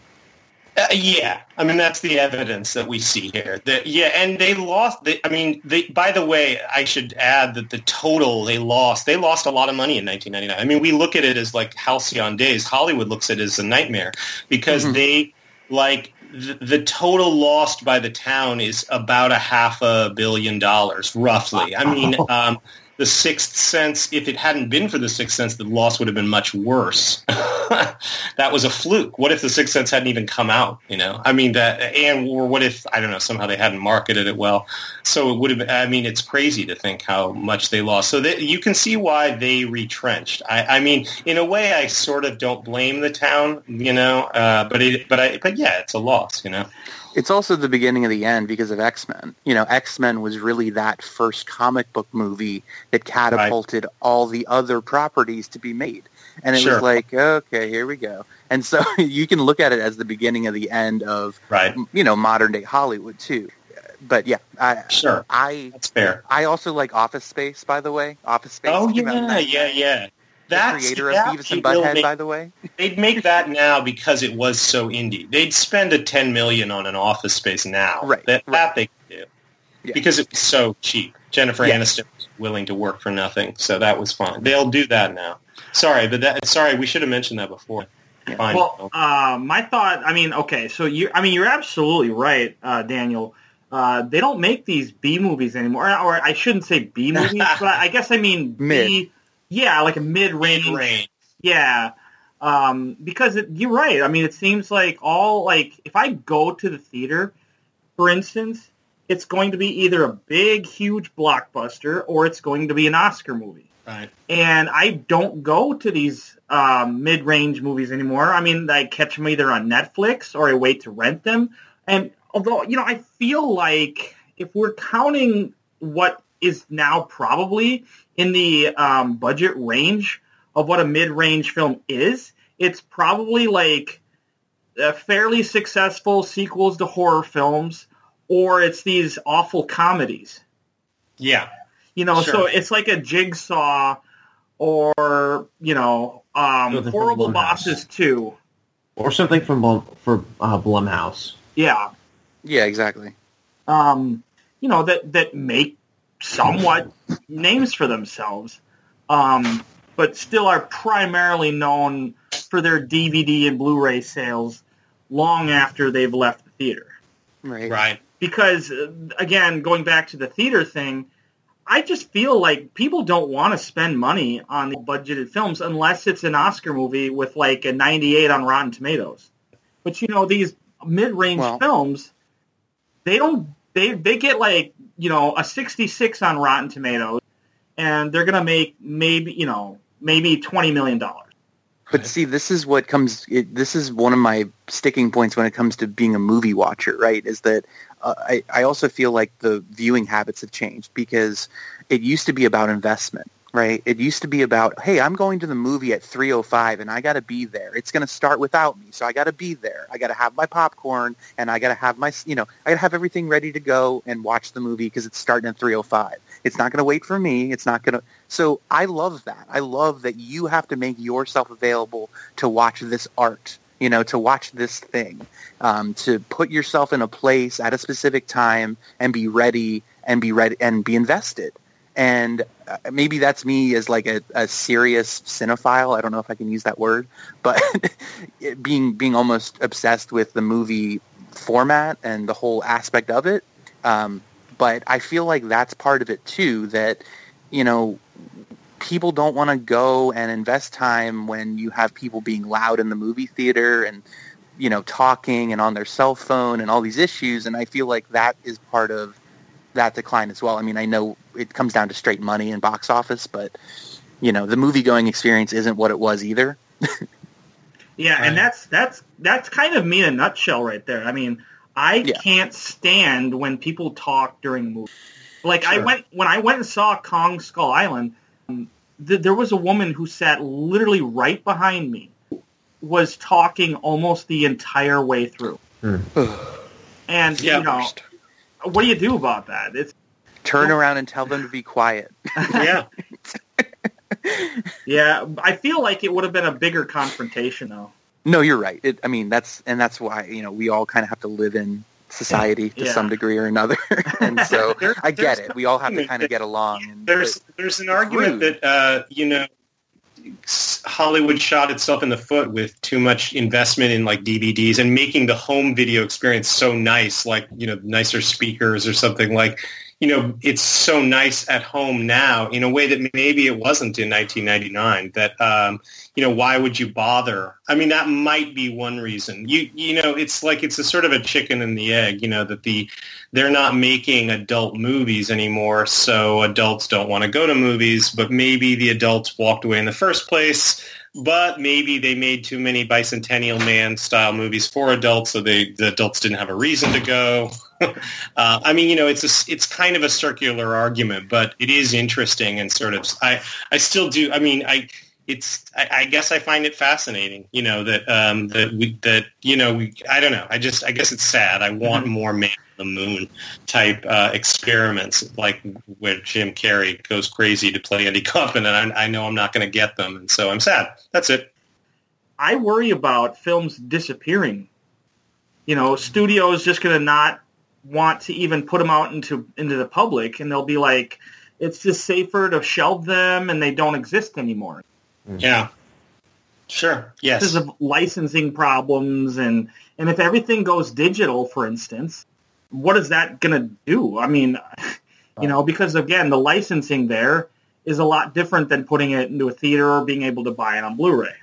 Uh, yeah, I mean that's the evidence that we see here. That yeah, and they lost. They, I mean, they, by the way, I should add that the total they lost. They lost a lot of money in 1999. I mean, we look at it as like halcyon days. Hollywood looks at it as a nightmare because mm-hmm. they like the, the total lost by the town is about a half a billion dollars, roughly. I mean. Um, the Sixth Sense, if it hadn't been for the Sixth Sense, the loss would have been much worse. <laughs> that was a fluke. What if the Sixth Sense hadn't even come out? You know, I mean that, and or what if I don't know somehow they hadn't marketed it well? So it would have. I mean, it's crazy to think how much they lost. So that, you can see why they retrenched. I, I, mean, in a way, I sort of don't blame the town. You know, uh, but it, but I, but yeah, it's a loss. You know. It's also the beginning of the end because of X Men. You know, X Men was really that first comic book movie that catapulted right. all the other properties to be made. And it sure. was like, okay, here we go. And so <laughs> you can look at it as the beginning of the end of, right. you know, modern day Hollywood too. But yeah, I, sure, I that's fair. I also like Office Space, by the way. Office Space. Oh yeah, yeah, yeah the creator of Beavis and Butthead, make, by the way. They'd make that now because it was so indie. They'd spend a ten million on an office space now. Right. That, right. that they could do. Yeah. Because it was so cheap. Jennifer yeah. Aniston was willing to work for nothing, so that was fine. They'll do that now. Sorry, but that sorry, we should have mentioned that before. Fine. Well, uh, my thought. I mean, okay, so you. I mean, you're absolutely right, uh, Daniel. Uh, they don't make these B movies anymore, or I shouldn't say B movies, <laughs> but I guess I mean Mid. B yeah, like a mid-range. Mid-range. Yeah. Um, because it, you're right. I mean, it seems like all like if I go to the theater, for instance, it's going to be either a big, huge blockbuster or it's going to be an Oscar movie. Right. And I don't go to these um, mid-range movies anymore. I mean, I catch them either on Netflix or I wait to rent them. And although you know, I feel like if we're counting what is now probably in the um, budget range of what a mid-range film is. It's probably like a fairly successful sequels to horror films, or it's these awful comedies. Yeah, you know, sure. so it's like a jigsaw, or you know, um, horrible bosses too, or something from for uh, Blumhouse. Yeah, yeah, exactly. Um, you know that that make somewhat names for themselves, um, but still are primarily known for their DVD and Blu-ray sales long after they've left the theater. Right. Right. Because uh, again, going back to the theater thing, I just feel like people don't want to spend money on budgeted films unless it's an Oscar movie with like a 98 on Rotten Tomatoes. But you know, these mid-range well, films, they don't they they get like you know a 66 on Rotten Tomatoes, and they're gonna make maybe you know maybe 20 million dollars. But see, this is what comes. It, this is one of my sticking points when it comes to being a movie watcher. Right? Is that uh, I I also feel like the viewing habits have changed because it used to be about investment right? It used to be about, hey, I'm going to the movie at 3:05 and I got to be there. It's going to start without me, so I got to be there. I got to have my popcorn and I got to have my, you know, I got to have everything ready to go and watch the movie because it's starting at 3:05. It's not going to wait for me. It's not going to. So I love that. I love that you have to make yourself available to watch this art. You know, to watch this thing, um, to put yourself in a place at a specific time and be ready and be ready and be invested and uh, maybe that's me as like a, a serious cinephile. I don't know if I can use that word, but <laughs> being being almost obsessed with the movie format and the whole aspect of it. Um, but I feel like that's part of it too. That you know, people don't want to go and invest time when you have people being loud in the movie theater and you know talking and on their cell phone and all these issues. And I feel like that is part of that decline as well. I mean, I know it comes down to straight money and box office, but you know, the movie going experience isn't what it was either. <laughs> yeah, right. and that's that's that's kind of me in a nutshell right there. I mean, I yeah. can't stand when people talk during movies. Like sure. I went when I went and saw Kong Skull Island, um, th- there was a woman who sat literally right behind me, was talking almost the entire way through. Mm. and yeah, you know, worst what do you do about that? It's turn around and tell them to be quiet. <laughs> <laughs> yeah. yeah, I feel like it would have been a bigger confrontation though. No, you're right. It, I mean, that's and that's why you know we all kind of have to live in society to yeah. some degree or another, <laughs> and so there, I get it. We all have to kind of get along. And, there's there's an argument rude. that uh, you know Hollywood shot itself in the foot with too much investment in like DVDs and making the home video experience so nice, like, you know, nicer speakers or something like, you know, it's so nice at home now in a way that maybe it wasn't in 1999 that, um, you know, why would you bother? I mean, that might be one reason. You, you know, it's like it's a sort of a chicken and the egg, you know, that the, they're not making adult movies anymore, so adults don't want to go to movies, but maybe the adults walked away in the first place, but maybe they made too many Bicentennial Man style movies for adults, so they, the adults didn't have a reason to go. <laughs> uh, I mean, you know, it's a, it's kind of a circular argument, but it is interesting and sort of, I, I still do, I mean, I, it's I, I, guess I find it fascinating, you know, that um, that we that you know we I don't know. I just I guess it's sad. I want mm-hmm. more man the moon type uh, experiments, like where Jim Carrey goes crazy to play Andy Kaufman, and I, I know I'm not going to get them, and so I'm sad. That's it. I worry about films disappearing. You know, studios just going to not want to even put them out into into the public, and they'll be like, it's just safer to shelve them, and they don't exist anymore. Mm-hmm. Yeah. Sure. Yes. Because of licensing problems and and if everything goes digital, for instance, what is that going to do? I mean, you know, because again, the licensing there is a lot different than putting it into a theater or being able to buy it on Blu-ray.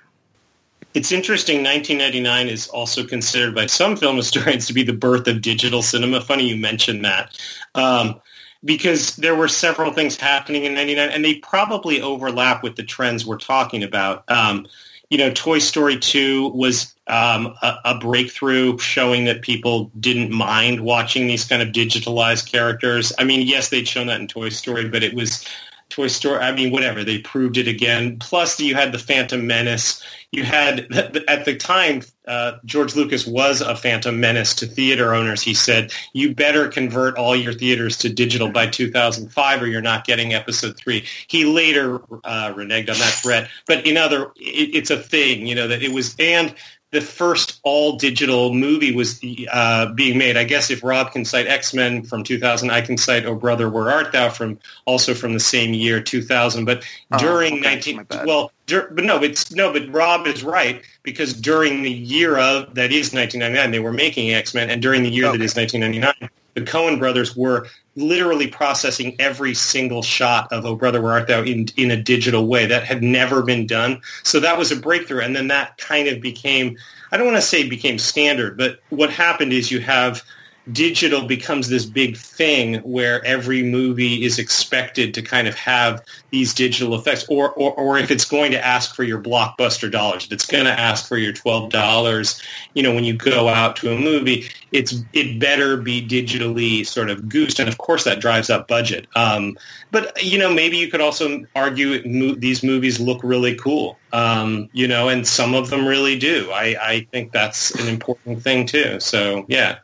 It's interesting. 1999 is also considered by some film historians to be the birth of digital cinema. Funny you mentioned that. Um, because there were several things happening in 99 and they probably overlap with the trends we're talking about. Um, you know, Toy Story 2 was um, a, a, breakthrough showing that people didn't mind watching these kind of digitalized characters. I mean, yes, they'd shown that in Toy Story, but it was Toy Story. I mean, whatever. They proved it again. Plus, you had the Phantom Menace. You had <laughs> at the time uh, George Lucas was a Phantom Menace to theater owners. He said, "You better convert all your theaters to digital by 2005, or you're not getting Episode three. He later uh, reneged on that threat, but in other, it, it's a thing, you know, that it was and the first all digital movie was uh, being made. I guess if Rob can cite X Men from 2000, I can cite Oh Brother Where Art Thou from also from the same year 2000. But oh, during okay, 19 well, dur- but no, it's no, but Rob is right because during the year of that is 1999, they were making X Men, and during the year okay. that is 1999, the Coen brothers were literally processing every single shot of Oh Brother Where Art Thou in, in a digital way. That had never been done. So that was a breakthrough. And then that kind of became, I don't want to say became standard, but what happened is you have digital becomes this big thing where every movie is expected to kind of have these digital effects or, or, or if it's going to ask for your blockbuster dollars, if it's going to ask for your $12, you know, when you go out to a movie, it's it better be digitally sort of goosed. And of course that drives up budget. Um, but, you know, maybe you could also argue mo- these movies look really cool, um, you know, and some of them really do. I, I think that's an important thing too. So, yeah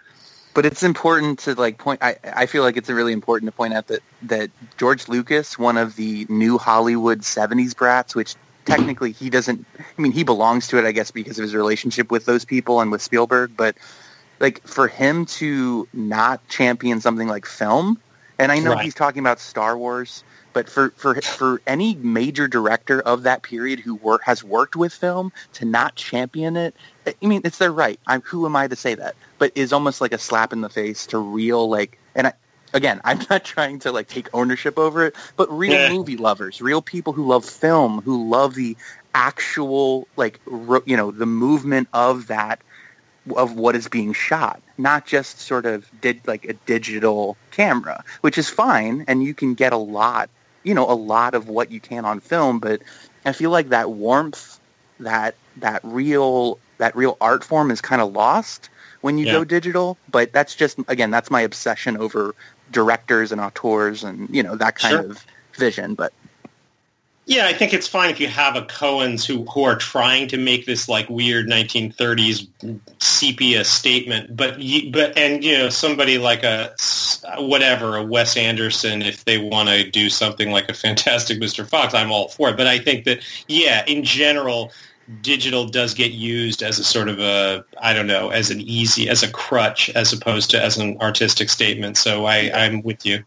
but it's important to like point I, I feel like it's really important to point out that that George Lucas, one of the new Hollywood 70s brats, which technically he doesn't I mean he belongs to it I guess because of his relationship with those people and with Spielberg, but like for him to not champion something like film, and I know right. he's talking about Star Wars, but for, for, for any major director of that period who wor- has worked with film to not champion it, I mean, it's their right. I'm, who am I to say that? But is almost like a slap in the face to real like, and I, again, <laughs> I'm not trying to like take ownership over it, but real yeah. movie lovers, real people who love film, who love the actual like, ro- you know, the movement of that of what is being shot, not just sort of did like a digital camera, which is fine, and you can get a lot you know a lot of what you can on film, but I feel like that warmth, that that real that real art form is kind of lost when you yeah. go digital. But that's just again that's my obsession over directors and auteurs and you know that kind sure. of vision. But yeah, I think it's fine if you have a Coens who who are trying to make this like weird 1930s sepia statement, but you, but and you know somebody like a whatever a Wes Anderson if they want to do something like a Fantastic Mr. Fox, I'm all for it. But I think that yeah, in general, digital does get used as a sort of a I don't know as an easy as a crutch as opposed to as an artistic statement. So I I'm with you.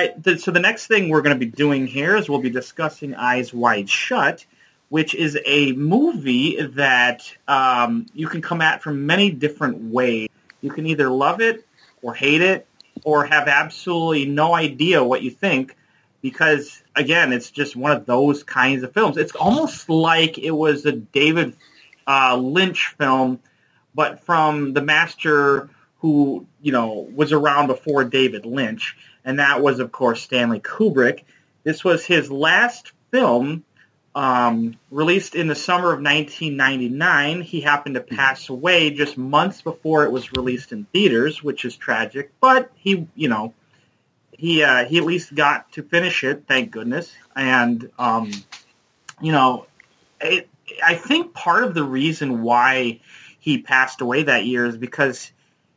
Right. So the next thing we're going to be doing here is we'll be discussing Eyes Wide Shut, which is a movie that um, you can come at from many different ways. You can either love it or hate it or have absolutely no idea what you think because, again, it's just one of those kinds of films. It's almost like it was a David uh, Lynch film, but from the master who, you know, was around before David Lynch and that was, of course, Stanley Kubrick. This was his last film um, released in the summer of 1999. He happened to pass away just months before it was released in theaters, which is tragic. But he, you know, he uh, he at least got to finish it, thank goodness. And um, you know, it, I think part of the reason why he passed away that year is because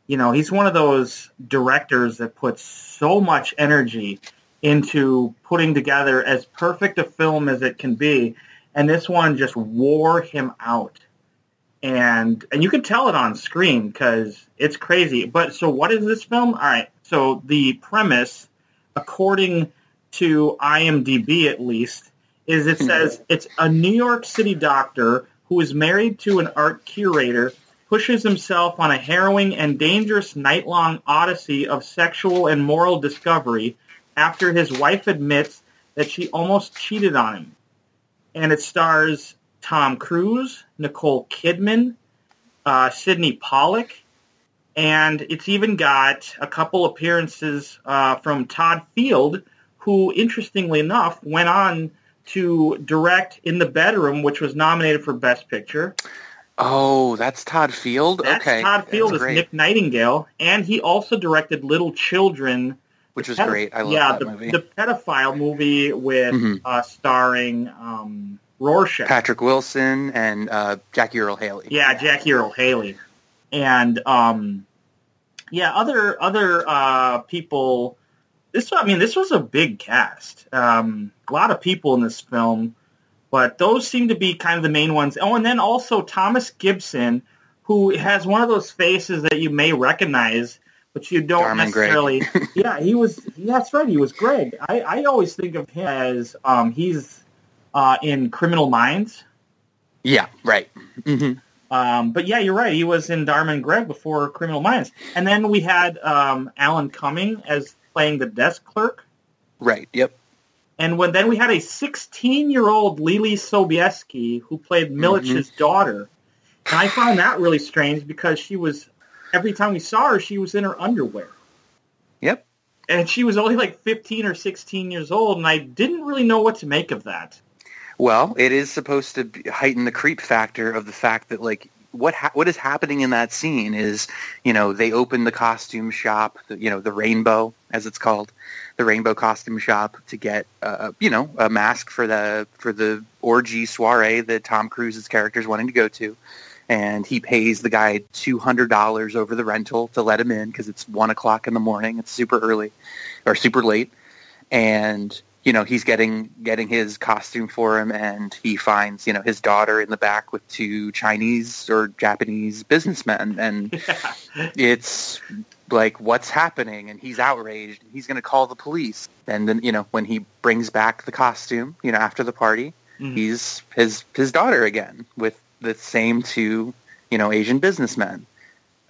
you know he's one of those directors that puts so much energy into putting together as perfect a film as it can be, and this one just wore him out. And and you can tell it on screen because it's crazy. But so what is this film? All right. So the premise, according to IMDb at least, is it says it's a New York City doctor who is married to an art curator pushes himself on a harrowing and dangerous night-long odyssey of sexual and moral discovery after his wife admits that she almost cheated on him. And it stars Tom Cruise, Nicole Kidman, uh, Sydney Pollack, and it's even got a couple appearances uh, from Todd Field, who, interestingly enough, went on to direct In the Bedroom, which was nominated for Best Picture. Oh, that's Todd Field. That's okay, Todd Field that's is great. Nick Nightingale, and he also directed Little Children, which was great. I love yeah, that the, movie. the pedophile movie with mm-hmm. uh, starring um, Rorschach, Patrick Wilson, and uh, Jackie Earle Haley. Yeah, Jackie Earle Haley, and um, yeah, other other uh, people. This I mean, this was a big cast. Um, a lot of people in this film, but those seem to be kind of the main ones. Oh, and then also Thomas Gibson, who has one of those faces that you may recognize, but you don't Darman necessarily. <laughs> yeah, he was. That's right. He was Greg. I, I always think of him as um, he's uh, in Criminal Minds. Yeah, right. hmm Um, but yeah, you're right. He was in Dharma and Greg before Criminal Minds, and then we had um, Alan Cumming as playing the desk clerk, Right. Yep. And when then we had a 16 year old Leelee Sobieski who played mm-hmm. Milich's daughter, and I found that really strange because she was every time we saw her, she was in her underwear, Yep. and she was only like 15 or 16 years old, and I didn't really know what to make of that. Well, it is supposed to be- heighten the creep factor of the fact that like what ha- what is happening in that scene is, you know, they open the costume shop, the, you know, the Rainbow as it's called, the Rainbow costume shop to get uh, you know, a mask for the for the orgy soiree that Tom Cruise's character is wanting to go to. And he pays the guy two hundred dollars over the rental to let him in because it's one o'clock in the morning. It's super early or super late, and you know he's getting getting his costume for him and he finds you know his daughter in the back with two chinese or japanese businessmen and <laughs> it's like what's happening and he's outraged and he's going to call the police. And then you know when he brings back the costume you know after the party Mhm. he's his his daughter again with the same two you know asian businessmen.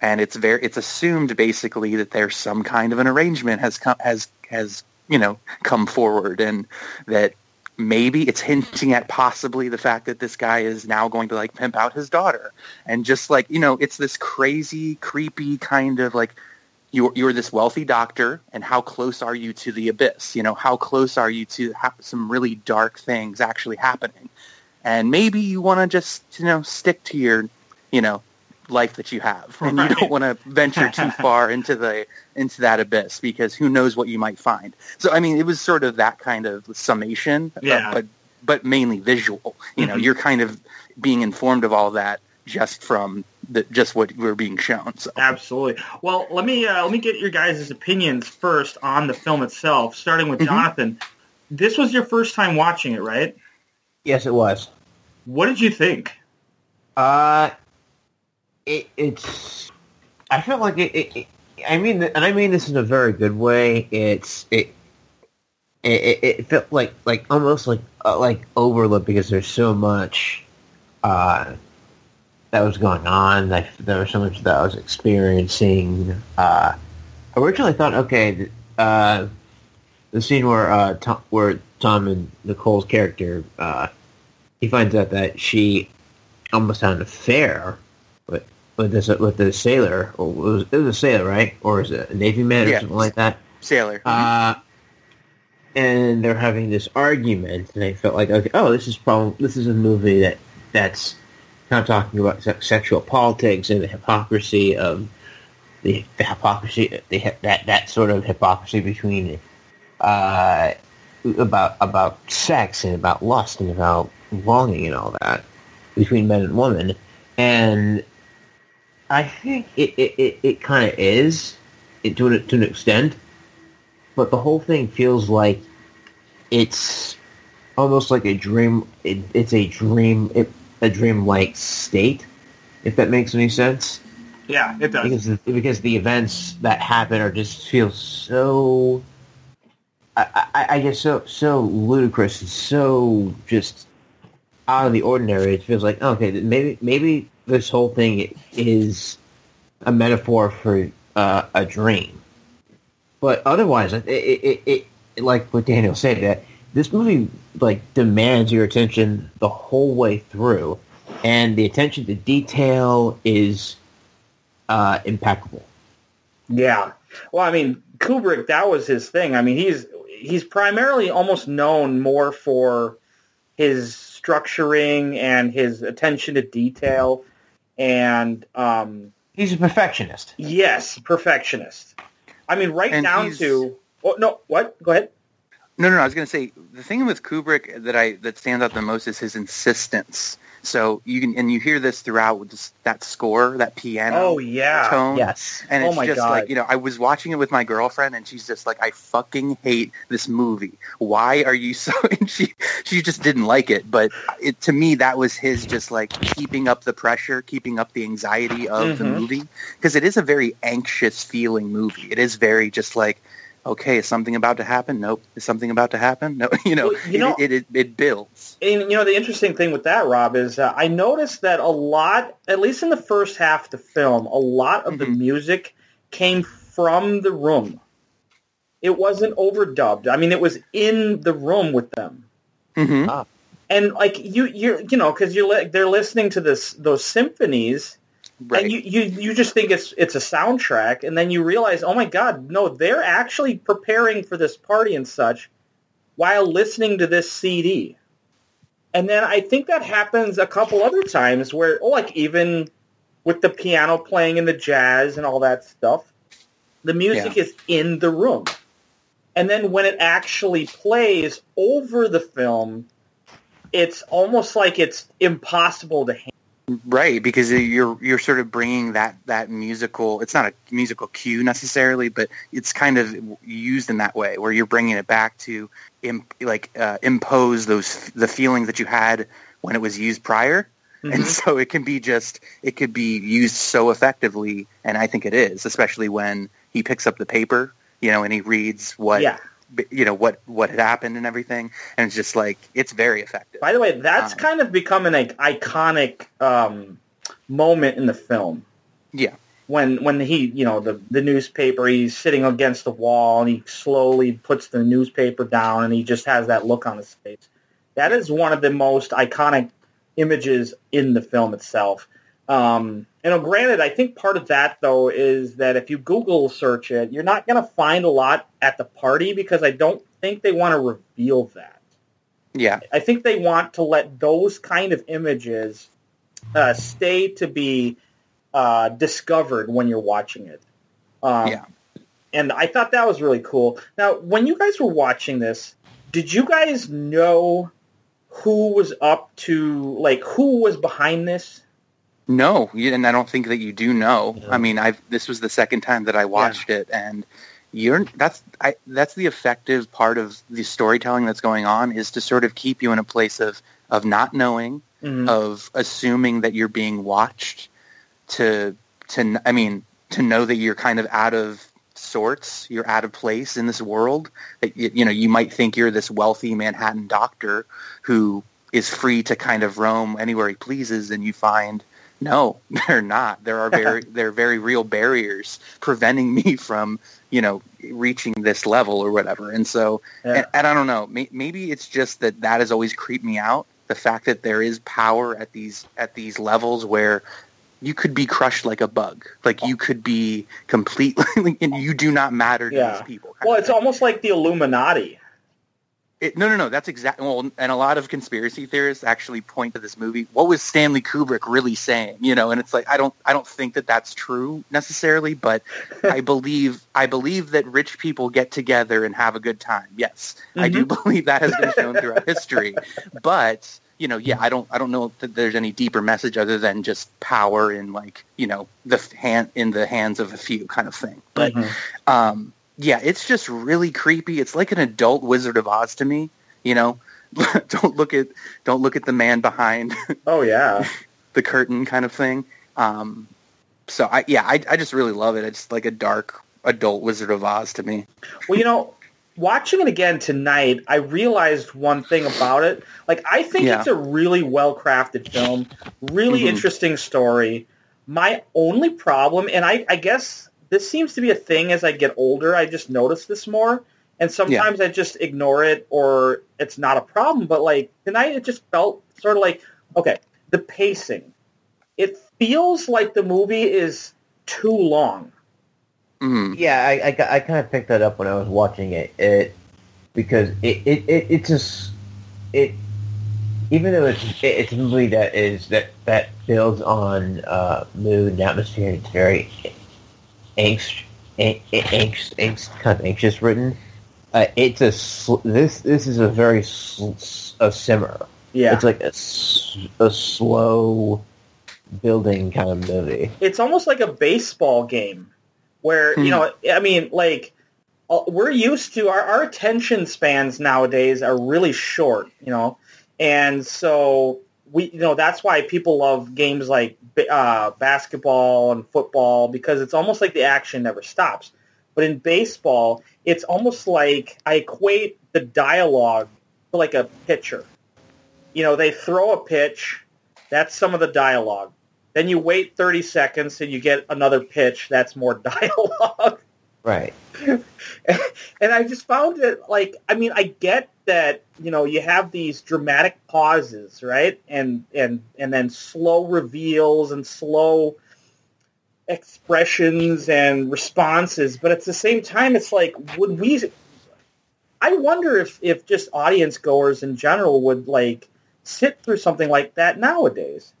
And it's very it's assumed basically that there's some kind of an arrangement has come has has you know come forward and that maybe it's hinting at possibly the fact that this guy is now going to like pimp out his daughter. And just like you know it's this crazy creepy kind of like you're, you're this wealthy doctor and how close are you to the abyss? You know how close are you to ha- some really dark things actually happening? And maybe you want to just you know stick to your you know life that you have. And you don't want to venture too <laughs> far into the into that abyss because who knows what you might find. So i mean it was sort of that kind of summation uh, Yeah. but but mainly visual. You know Mhm. you're kind of being informed of all that just from the just what we're being shown so Absolutely. Well, let me uh, let me get your guys' opinions first on the film itself, starting with Mhm. Jonathan. This was your first time watching it, right? Yes, it was. What did you think? Uh, it, it's. I felt like it, it, it. I mean, and I mean this in a very good way. It's it. It, it, it felt like like almost like uh, like overlooked because there's so much uh, that was going on. That there was so much that I was experiencing. Uh, I originally thought, okay, uh, the scene where uh, Tom, where Tom and Nicole's character uh, he finds out that she almost had an affair with with this with the sailor. Or it was, it was a sailor, right? Or is it a navy man or Yeah. something like that? sailor Uh, and they're having this argument, and I felt like, okay, oh, this is probably this is a movie that that's kind of talking about sexual politics and the hypocrisy of the, the hypocrisy, the, that that sort of hypocrisy between uh, about about sex and about lust and about longing and all that between men and women, and I think it it, it, it kind of is it, to an, to an extent, but the whole thing feels like it's almost like a dream. It, it's a dream, it, a dream-like state, if that makes any sense. Yeah, it does. Because the, because the events that happen are just feel so. I, I, I guess so so ludicrous and so just out of the ordinary. It feels like okay, maybe maybe this whole thing is a metaphor for uh, a dream, but otherwise, it, it, it, it like what Daniel said that this movie like demands your attention the whole way through, and the attention to detail is uh, impeccable. Yeah. Well, I mean, Kubrick, that was his thing. I mean, he's he's primarily almost known more for his structuring and his attention to detail and um He's a perfectionist. yes, perfectionist. I mean, right And down to oh no, what? Go ahead. No, no, no. I was going to say the thing with Kubrick that I that stands out the most is his insistence. So you can and you hear this throughout with this, that score, that piano Oh yeah. tone. Yes. And Oh it's my just God. like, you know, I was watching it with my girlfriend and she's just like, I fucking hate this movie. Why are you so, <laughs> and she, she just didn't like it. But it, to me, that was his just like keeping up the pressure, keeping up the anxiety of the Mhm. movie. Because it is a very anxious feeling movie. It is very just like, okay, is something about to happen? Nope. Is something about to happen? No, <laughs> you know, Well, you know- it, it, it, builds. And you know the interesting thing with that, Rob, is uh, I noticed that a lot, at least in the first half of the film, a lot of the Mhm. music came from the room. It wasn't overdubbed. I mean, it was in the room with them. hmm And like you, you, you know, because you're li- they're listening to this those symphonies, Right. and you, you you just think it's it's a soundtrack, and then you realize, oh my god, no, they're actually preparing for this party and such while listening to this CD. And then I think that happens a couple other times where, oh, like even with the piano playing and the jazz and all that stuff, the music is in the room. And then when it actually plays over the film, it's almost like it's impossible to handle. Right, because you're you're sort of bringing that that musical. It's not a musical cue necessarily, but it's kind of used in that way, where you're bringing it back to imp, like uh, impose those the feelings that you had when it was used prior, and Mm-hmm. so it can be just it could be used so effectively, and I think it is, especially when he picks up the paper, you know, and he reads what Yeah. You know what what had happened and everything, and it's just like it's very effective. By the way, that's Um, kind of become an like, iconic um, moment in the film. Yeah. When when he, you know, the the newspaper, he's sitting against the wall and he slowly puts the newspaper down and he just has that look on his face. That is one of the most iconic images in the film itself. Um, you know, granted, I think part of that though is that if you Google search it, you're not going to find a lot at the party because I don't think they want to reveal that. Yeah, I think they want to let those kind of images uh, stay to be uh, discovered when you're watching it. Um, Yeah. And I thought that was really cool. Now, when you guys were watching this, did you guys know who was up to, like, who was behind this? No, and I don't think that you do know. Yeah. I mean, I've this was the second time that I watched it, and you're that's I that's the effective part of the storytelling that's going on is to sort of keep you in a place of of not knowing, Mhm. of assuming that you're being watched, to to I mean to know that you're kind of out of sorts, you're out of place in this world. That you, you know you might think you're this wealthy Manhattan doctor who is free to kind of roam anywhere he pleases, and you find no, <laughs> they're not. There are very <laughs> there are very real barriers preventing me from you know reaching this level or whatever. And so, Yeah. and, and I don't know. May, maybe it's just that that has always creeped me out. The fact that there is power at these at these levels where you could be crushed like a bug, like you could be completely, <laughs> and you do not matter to Yeah. these people. Well, it's almost like the Illuminati. It, no, no, no. That's exactly. Well, and a lot of conspiracy theorists actually point to this movie. What was Stanley Kubrick really saying? You know, and it's like I don't, I don't think that that's true necessarily, but <laughs> I believe, I believe that rich people get together and have a good time. Yes, I do believe that has been shown throughout <laughs> history. But you know, yeah, I don't, I don't know that there's any deeper message other than just power in like you know the hand in the hands of a few kind of thing. But Mhm. um, yeah, it's just really creepy. It's like an adult Wizard of Oz to me. You know, <laughs> don't look at don't look at the man behind <laughs> Oh, yeah. the curtain kind of thing. Um, so I yeah, I, I just really love it. It's like a dark adult Wizard of Oz to me. Well, you know, watching it again tonight, I realized one thing about it. Like, I think Yeah. it's a really well-crafted film, really Mhm. interesting story. My only problem, and I, I guess this seems to be a thing as I get older, I just notice this more. And sometimes I just ignore it or it's not a problem. But, like, tonight it just felt sort of like, okay, the pacing. It feels like the movie is too long. Mm, Yeah, I, I, I kind of picked that up when I was watching it. It because it it, it it's just it even though it's it, it's a movie that is that that builds on uh, mood and atmosphere. It's very angst, ang- angst, angst, kind of anxious written. uh, it's a sl- this this is a very sl- a simmer. Yeah, It's like a, s- a slow building kind of movie. it's almost like a baseball game where you know i mean like uh, we're used to our, our attention spans nowadays are really short you know and so we you know that's why people love games like uh, basketball and football because it's almost like the action never stops. But in baseball it's almost like i equate the dialogue to like a pitcher. You know they throw a pitch that's some of the dialogue. Then you wait 30 seconds and you get another pitch that's more <laughs> dialogue. Right. <laughs> and I just found it like I mean I get that you know you have these dramatic pauses, right? And and and then slow reveals and slow expressions and responses, but at the same time it's like would we I wonder if if just audience goers in general would like sit through something like that nowadays.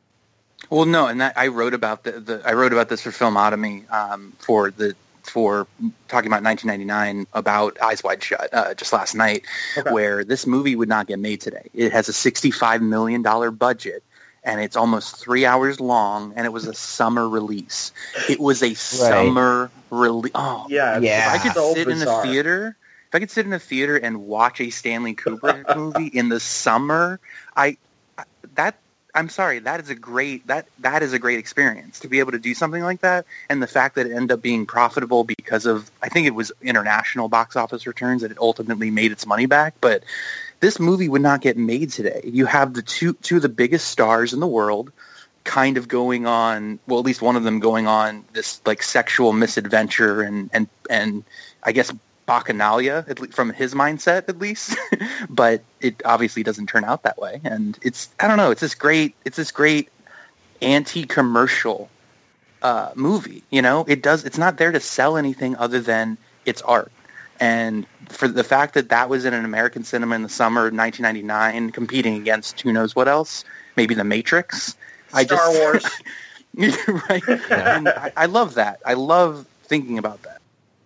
Well, no, and that, I wrote about the, the I wrote about this for Filmotomy um, for the for talking about 1999 about Eyes Wide Shut uh, just last night, Okay. where this movie would not get made today. It has a 65 million dollar budget. And it's almost three hours long, and it was a <laughs> summer release. It was a summer release. Oh, Yeah, Yeah. if I could so sit in bizarre. a theater, if I could sit in a theater and watch a Stanley Kubrick <laughs> movie in the summer, I I- that I'm sorry, that is a great that that is a great experience to be able to do something like that, and the fact that it ended up being profitable because of I think it was international box office returns that it ultimately made its money back, but. This movie would not get made today. You have the two two of the biggest stars in the world, kind of going on well at least one of them going on this like sexual misadventure and and and i guess bacchanalia at least from his mindset at least <laughs> but it obviously doesn't turn out that way and it's i don't know it's this great it's this great anti-commercial uh, movie you know it does it's not there to sell anything other than its art and for the fact that that was in an american cinema in the summer of 1999 competing against who knows what else maybe the matrix I Star just- Wars. <laughs> right? And I, I love that. I love thinking about that.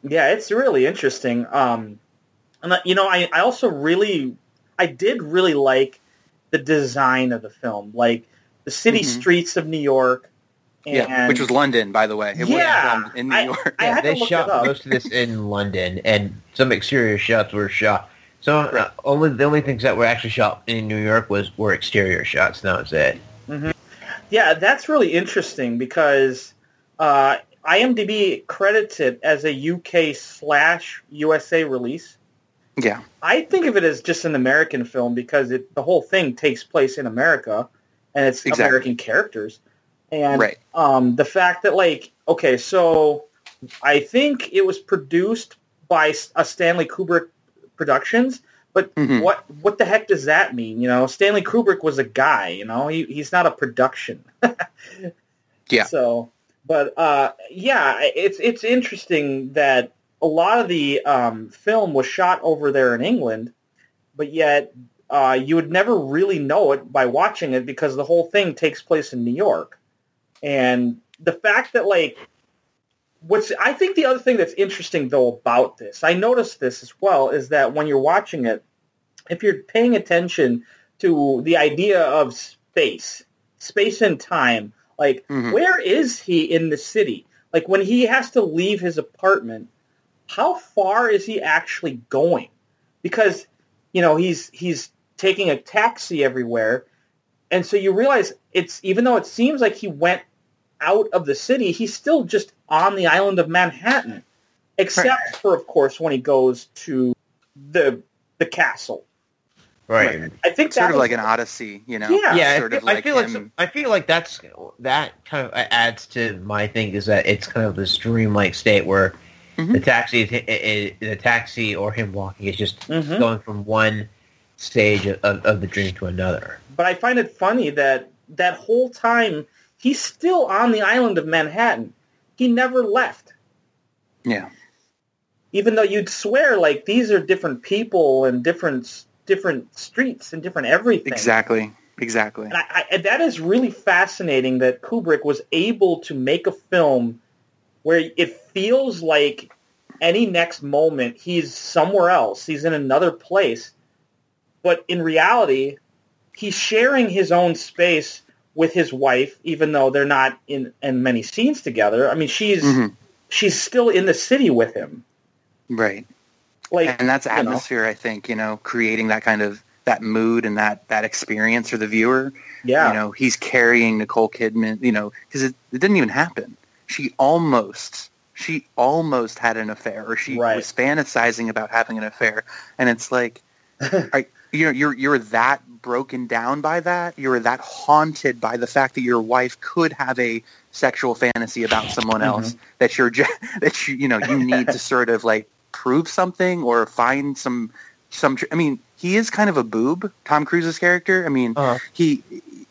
Yeah, it's really interesting. Um, and you know, I, I also really, I did really like the design of the film, like the city Mhm. streets of New York. And, yeah, which was London, by the way. It Yeah, was in New I- York. I had to they shot most of this in London, and some exterior shots were shot. So uh, only the only things that were actually shot in New York was were exterior shots. That was it. Yeah, that's really interesting because uh, IMDb credits it as a UK slash USA release. yeah, I think of it as just an American film because it, the whole thing takes place in America and it's Exactly. American characters. And Right. um, the fact that, like, okay, so I think it was produced by a Stanley Kubrick Productions, but Mhm. what what the heck does that mean? You know, Stanley Kubrick was a guy. You know, he, he's not a production. <laughs> Yeah. So, but uh, yeah, it's it's interesting that a lot of the um, film was shot over there in England, but yet uh, you would never really know it by watching it because the whole thing takes place in New York. And the fact that like what's I think the other thing that's interesting though about this, I noticed this as well, is that when you're watching it, if you're paying attention to the idea of space, space and time, like Mhm. where is he in the city? Like when he has to leave his apartment, how far is he actually going? Because you know he's he's taking a taxi everywhere, and so you realize it's even though it seems like he went out of the city, he's still just on the island of Manhattan, except for of course when he goes to the the castle. Right. I think sort of like an Odyssey, you know? Yeah. Yeah, I feel, of I like feel like him. some- I feel like that's that kind of adds to my thing is that it's kind of this dreamlike state where Mhm. the taxi is i- i- the taxi or him walking is just Mhm. going from one stage of, of, of the dream to another. but I find it funny that that whole time he's still on the island of Manhattan. He never left. Yeah. Even though you'd swear like these are different people and different different streets and different everything. Exactly. Exactly. And I, I, that is really fascinating that Kubrick was able to make a film where it feels like any next moment he's somewhere else. He's in another place. But in reality, he's sharing his own space with his wife, even though they're not in, in many scenes together. I mean, she's Mhm. she's still in the city with him. Right. Like, and that's you know. atmosphere, I think, you know, creating that kind of that mood and that that experience for the viewer. yeah, You know, he's carrying Nicole Kidman, you know, because it, it didn't even happen. She almost she almost had an affair or she Right. was fantasizing about having an affair and it's like <laughs> you're you're you're that broken down by that you're that haunted by the fact that your wife could have a sexual fantasy about someone mm-hmm. else that you're just <laughs> that you you know you need to <laughs> sort of like prove something or find some some tr- I mean he is kind of a boob Tom Cruise's character I mean Uh-huh. he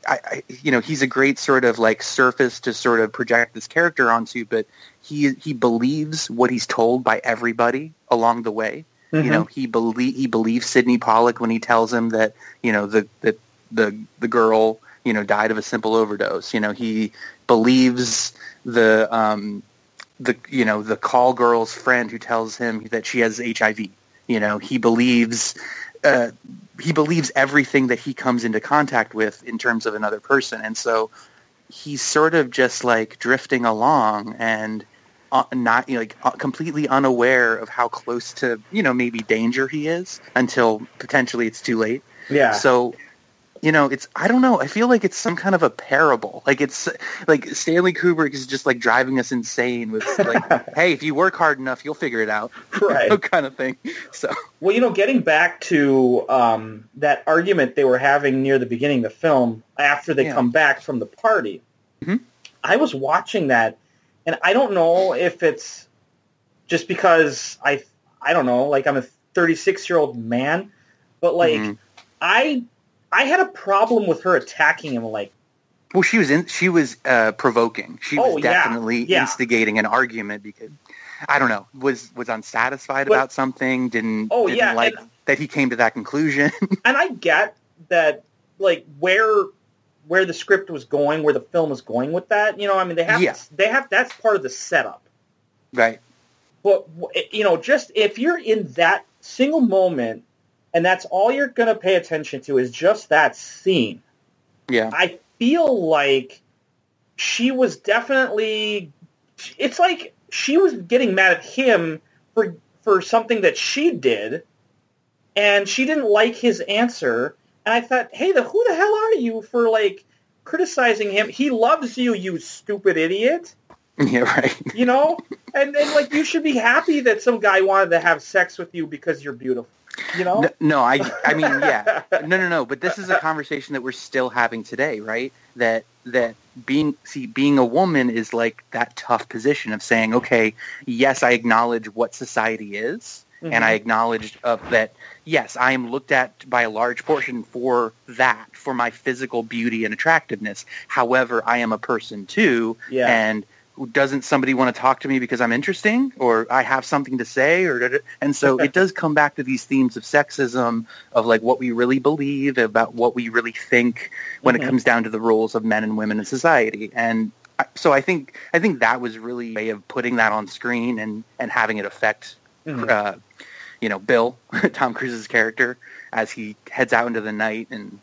I, I you know he's a great sort of like surface to sort of project this character onto but he he believes what he's told by everybody along the way Mhm. you know he believe he believes Sydney Pollack when he tells him that you know the the the the girl you know died of a simple overdose you know he believes the um the you know the call girl's friend who tells him that she has HIV you know he believes uh, he believes everything that he comes into contact with in terms of another person. And so he's sort of just like drifting along and uh, not you know, like uh, completely unaware of how close to you know maybe danger he is until potentially it's too late. Yeah. so you know it's i don't know i feel like it's some kind of a parable like it's like stanley kubrick is just like driving us insane with like <laughs> hey if you work hard enough you'll figure it out <laughs> Right. <laughs> kind of thing so Well, you know, getting back to um, that argument they were having near the beginning of the film after they Yeah. come back from the party, Mhm. I was watching that, and I don't know if it's just because I, I don't know, like I'm a 36 year old man, but like Mhm. I, I had a problem with her attacking him. Like, well she was in she was uh provoking she was Oh, yeah. definitely Yeah. instigating an argument because i don't know was was unsatisfied But- about something didn't Oh, didn't yeah, like and- that he came to that conclusion <laughs> and I get that, like where where the script was going, where the film was going with that. You know, I mean, they have Yeah. they have that's part of the setup. right But you know, just if you're in that single moment, and that's all you're going to pay attention to is just that scene. yeah I feel like she was definitely. It's like she was getting mad at him for for something that she did, and she didn't like his answer. And I thought, hey, the who the hell are you for like criticizing him? He loves you, you stupid idiot. <laughs> yeah right You know, and and like you should be happy that some guy wanted to have sex with you because you're beautiful. You know, No, no, I, I mean, yeah, <laughs> no, no, no. But this is a conversation that we're still having today, right? That that being see being a woman is like that tough position of saying, okay, yes, I acknowledge what society is, and I mm-hmm. acknowledge of that. Yes, I am looked at by a large portion for that, for my physical beauty and attractiveness. However, I am a person too, Yeah. and doesn't somebody want to talk to me because I'm interesting or I have something to say or and so it does come back to these themes of sexism of like what we really believe about what we really think when Mhm. it comes down to the roles of men and women in society and so I think I think that was really a way of putting that on screen and and having it affect Mhm. uh, you know Bill <laughs> Tom Cruise's character as he heads out into the night and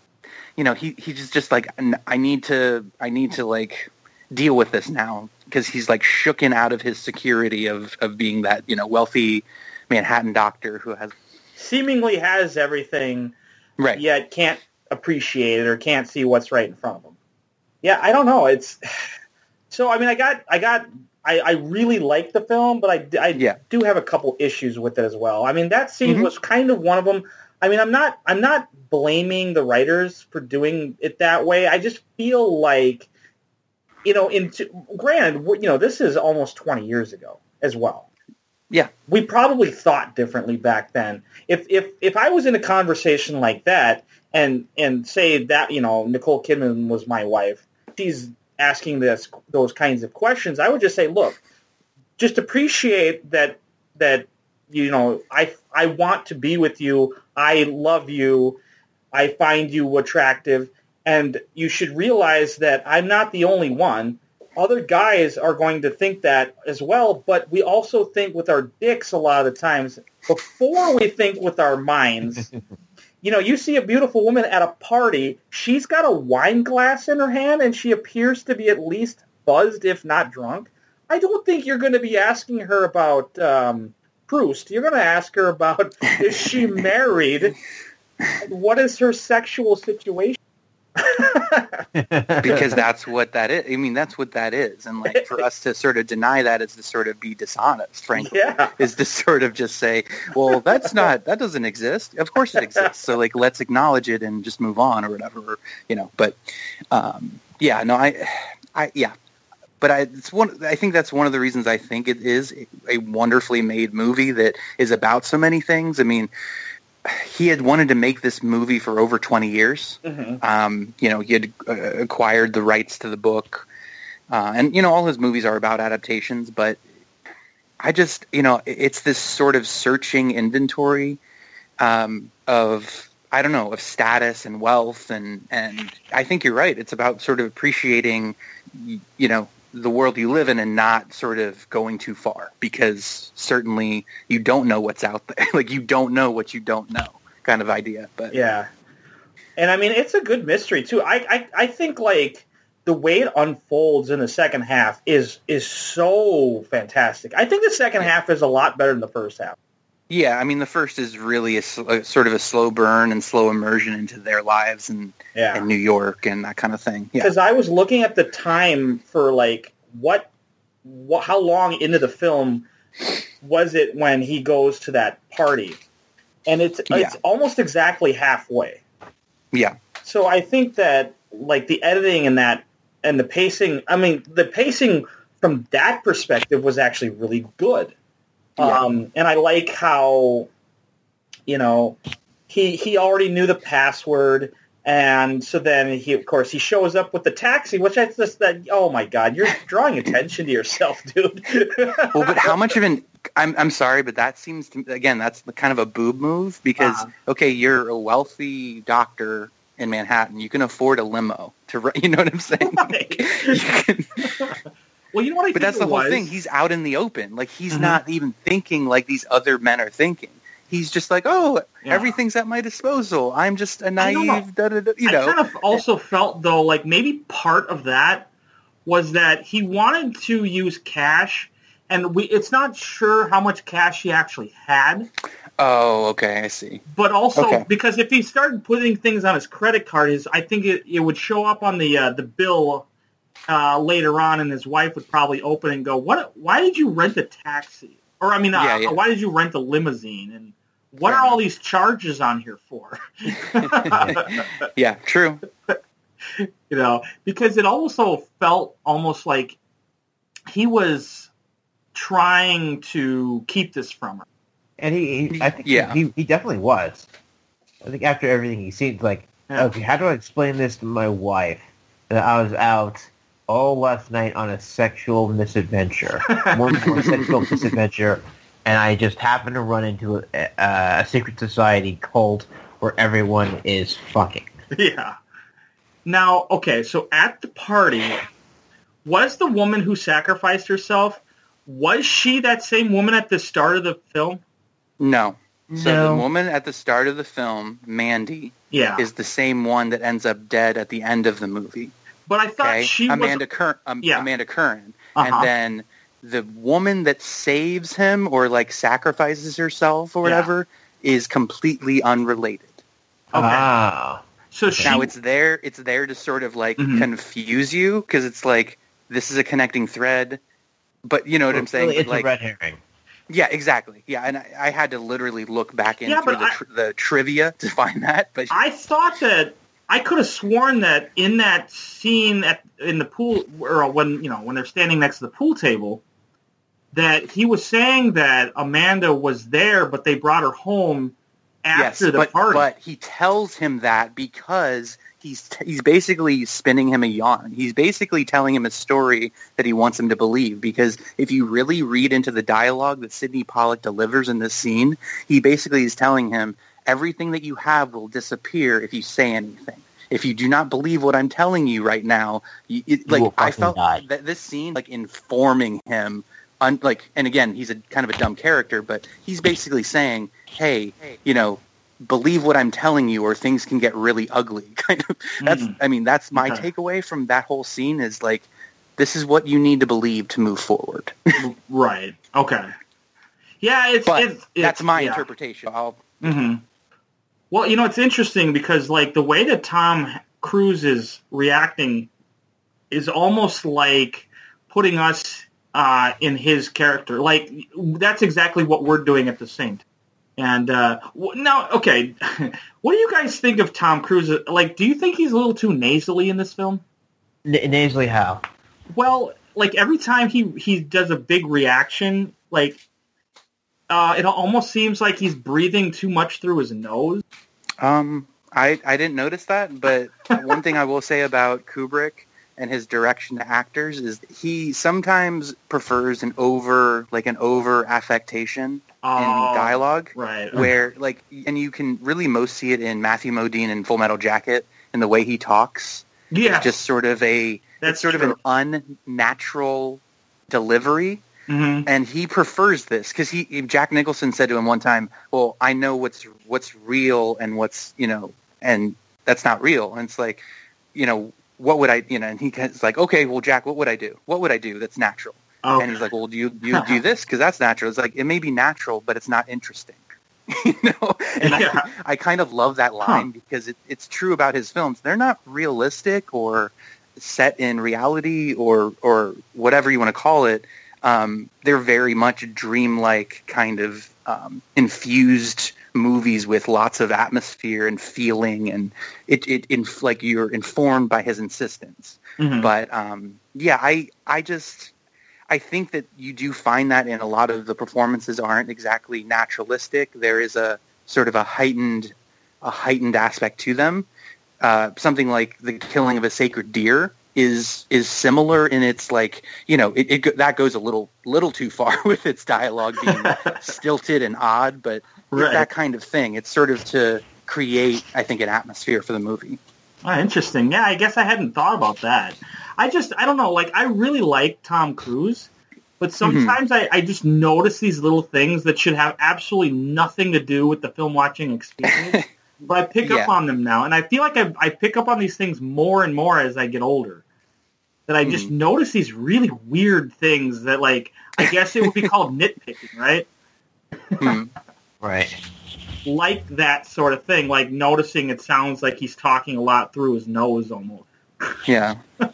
you know he he's just just like I need to I need to like deal with this now because he's like shooken out of his security of of being that you know wealthy Manhattan doctor who has seemingly has everything right yet can't appreciate it or can't see what's right in front of him. Yeah, I don't know. It's <sighs> so. I mean, I got, I got, I, I really like the film, but I, I Yeah. do have a couple issues with it as well. I mean, that scene Mhm. was kind of one of them. I mean, I'm not, I'm not blaming the writers for doing it that way. I just feel like, you know, in grand, you know, this is almost 20 years ago as well yeah we probably thought differently back then. If if if I was in a conversation like that and and say that you know Nicole Kidman was my wife, she's asking this those kinds of questions, I would just say, look, just appreciate that that you know I I want to be with you. I love you. I find you attractive, and you should realize that I'm not the only one. other guys are going to think that as well, but we also think with our dicks a lot of the times before we think with our minds. <laughs> you know, you see a beautiful woman at a party, she's got a wine glass in her hand and she appears to be at least buzzed, if not drunk. I don't think you're going to be asking her about um, Proust. You're going to ask her about is she <laughs> married? what is her sexual situation? Because <laughs> that's what that is. I mean, that's what that is. And like for us to sort of deny that is to sort of be dishonest, frankly, Yeah. is to sort of just say, well, that's not, that doesn't exist. Of course it exists. So like, let's acknowledge it and just move on or whatever, or, you know, but, um, yeah, no, I, I, yeah. But I, it's one. I think that's one of the reasons I think it is a wonderfully made movie that is about so many things. I mean, he had wanted to make this movie for over 20 years. Mhm. Um, you know, he had uh, acquired the rights to the book, uh, and you know, all his movies are about adaptations. But I just, you know, it's this sort of searching inventory um, of I don't know of status and wealth, and and I think you're right. It's about sort of appreciating, you know. The world you live in, and not sort of going too far, because certainly you don't know what's out there. <laughs> like you don't know what you don't know, kind of idea. But Yeah. And I mean, it's a good mystery too. I, I, I think like the way it unfolds in the second half is is so fantastic. I think the second half is a lot better than the first half. Yeah, I mean, the first is really a, a sort of a slow burn and slow immersion into their lives and Yeah. in New York and that kind of thing. Yeah, Because I was looking at the time for like what, what, how long into the film was it when he goes to that party, and it's Yeah. it's almost exactly halfway. yeah, So I think that like the editing and that and the pacing, I mean, the pacing from that perspective was actually really good. Yeah. Um, and I like how, you know, he he already knew the password, and so then he, of course, he shows up with the taxi, which I just that oh my god, you're drawing attention to yourself, <laughs> dude. Well, but how much of an I'm I'm sorry, but that seems to again that's the kind of a boob move because Uh-huh. okay, you're a wealthy doctor in Manhattan, you can afford a limo to <laughs> you know what I'm saying? Right. Can- well, you know what I but that's it the whole was? thing. He's out in the open, like he's Mhm. not even thinking like these other men are thinking. He's just like, oh, Yeah. everything's at my disposal. I'm just a don't know. naive, da, da, da, you I know. kind of also felt though like maybe part of that was that he wanted to use cash, and we it's not sure how much cash he actually had, Oh, okay, I see. but also Okay. because if he started putting things on his credit card, his I think it, it would show up on the uh, the bill uh, later on, and his wife would probably open and go, "What? Why did you rent a taxi?" Or I mean, uh, Yeah, yeah. why did you rent a limousine? And what Fair are all these charges on here for? <laughs> Yeah, true. <laughs> you know, because it also felt almost like he was trying to keep this from her. And he, he I think Yeah. he, he definitely was. I think after everything he seemed like, Yeah. okay, how do I explain this to my wife? That I was out all last night on a sexual misadventure, <laughs> more, more sexual misadventure, and I just happened to run into a, a, a secret society cult where everyone is fucking. yeah. Now, okay, so at the party, was the woman who sacrificed herself, was she that same woman at the start of the film? No. So No. the woman at the start of the film, Mandy, Yeah. is the same one that ends up dead at the end of the movie. But I thought Okay, she Amanda was... Cur- um, Yeah. Amanda Curran, Uh-huh. and then the woman that saves him or like sacrifices herself or Yeah. whatever is completely unrelated. Okay. Ah. so she... now it's there. It's there to sort of like Mhm. confuse you because it's like this is a connecting thread, but you know what I'm saying? Really, it's like, a red herring. yeah, exactly. Yeah, and I, I had to literally look back into Yeah, the, I- tr- the trivia to <laughs> find that. But I thought that I could have sworn that in that scene at in the pool, or when you know when they're standing next to the pool table, that he was saying that Amanda was there, but they brought her home after yes, the but, party. but he tells him that because he's t- he's basically spinning him a yarn. He's basically telling him a story that he wants him to believe. Because if you really read into the dialogue that Sydney Pollack delivers in this scene, he basically is telling him everything that you have will disappear if you say anything. if you do not believe what I'm telling you right now, you, it, like I felt die. that this scene like informing him, un, like, and again, he's a kind of a dumb character, but he's basically saying, hey, you know, believe what I'm telling you, or things can get really ugly. <laughs> Kind of. That's. Mhm. I mean, that's my Okay. takeaway from that whole scene. Is like, this is what you need to believe to move forward. <laughs> Right. Okay. Yeah, it's, But it's, it's that's my yeah. interpretation. I'll, hmm Well, you know, it's interesting because like the way that Tom Cruise is reacting is almost like putting us uh, in his character. Like that's exactly what we're doing at the Saint. And uh, now, okay, <laughs> what do you guys think of Tom Cruise? Like, do you think he's a little too nasally in this film? N- nasally how? Well, like every time he he does a big reaction, like uh, it almost seems like he's breathing too much through his nose. Um, I I didn't notice that, but <laughs> one thing I will say about Kubrick and his direction to actors is he sometimes prefers an over like an over affectation Oh, in dialogue Right. where like and you can really most see it in Matthew Modine in Full Metal Jacket in the way he talks. Yeah. Just sort of a That's it's sort true. of an unnatural delivery hmm and he prefers this because he Jack Nicholson said to him one time, "Well, I know what's what's real and what's you know, and that's not real." And it's like, you know, what would I, you know? And he's like, "Okay, well, Jack, what would I do? What would I do that's natural?" Okay. And he's like, "Well, do you do you do this because that's natural?" It's like it may be natural, but it's not interesting. <laughs> you know, and Yeah. I, I kind of love that line because it, it's true about his films. They're not realistic or set in reality or or whatever you want to call it. Um, they're very much dreamlike kind of um, infused movies with lots of atmosphere and feeling, and it it inf- like you're informed by his insistence. Mhm. But um, yeah, I I just I think that you do find that in a lot of the performances aren't exactly naturalistic. There is a sort of a heightened a heightened aspect to them. Uh, something like the killing of a sacred deer is is similar in its like you know it, it that goes a little little too far <laughs> with its dialogue being <laughs> stilted and odd, but Right. that kind of thing. It's sort of to create, I think, an atmosphere for the movie. Oh, interesting. Yeah, I guess I hadn't thought about that. I just, I don't know. Like, I really like Tom Cruise, but mm-hmm. sometimes I, I just notice these little things that should have absolutely nothing to do with the film watching experience. <laughs> but I pick up on them now, and I feel like I, I pick up on these things more and more as I get older. That I just notice these really weird things that, like, I guess it would be called <laughs> nitpicking, right? Hmm. Right. Like that sort of thing, like noticing it sounds like he's talking a lot through his nose almost. Yeah. <laughs>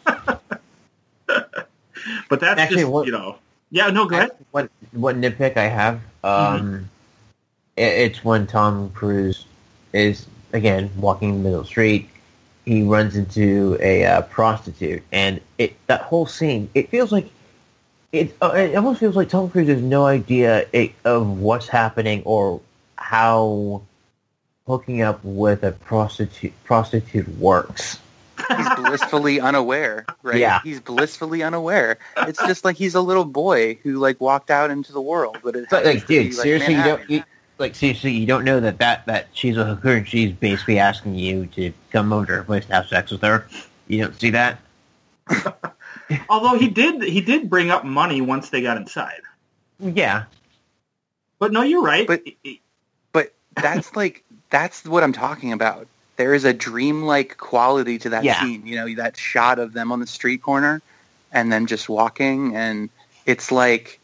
But that's Actually, just what- you know. Yeah, no, go ahead. What what nitpick I have? Um, i it's when Tom Cruise is again walking in the middle of the street. He runs into a uh, prostitute, and it that whole scene. It feels like it. Uh, it almost feels like Tom Cruise has no idea it, of what's happening or how hooking up with a prostitute prostitute works. He's blissfully unaware, right? Yeah. He's blissfully unaware. It's just like he's a little boy who like walked out into the world, but it But like, be, dude, seriously, you don't you, like seriously, you don't know that, that that she's a hooker and she's basically asking you to come over to her place to have sex with her. You don't see that? <laughs> Although he did, he did bring up money once they got inside. Yeah, But no, you're right. But- But that's like that's what I'm talking about. There is a dreamlike quality to that Yeah. scene. You know, that shot of them on the street corner and then just walking and it's like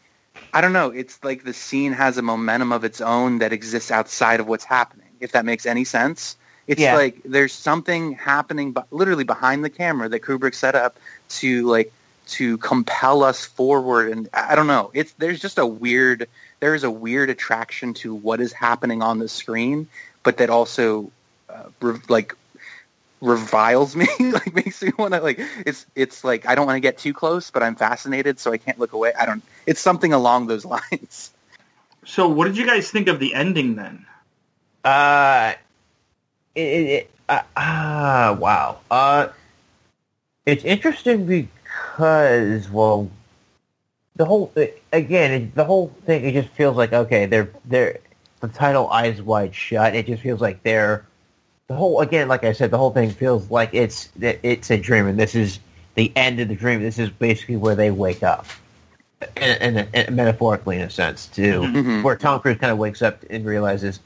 I don't know, it's like the scene has a momentum of its own that exists outside of what's happening. If that makes any sense. It's Yeah. like there's something happening but literally behind the camera that Kubrick set up to like to compel us forward and I don't know. It's there's just a weird there is a weird attraction to what is happening on the screen, but that also uh, re- like reviles me, <laughs> like makes me want to like it's it's like I don't want to get too close, but I'm fascinated, so I can't look away. I don't. It's something along those <laughs> lines. so, what did you guys think of the ending then? uh, it, it, it uh, ah, wow. Uh, it's interesting because well, the whole again, it, the whole thing. It just feels like okay, they're they're the title "Eyes Wide Shut." It just feels like they're the whole again, like I said, the whole thing feels like it's it's a dream, and this is the end of the dream. This is basically where they wake up, and, and, and metaphorically in a sense too, Mhm. where Tom Cruise kind of wakes up and realizes,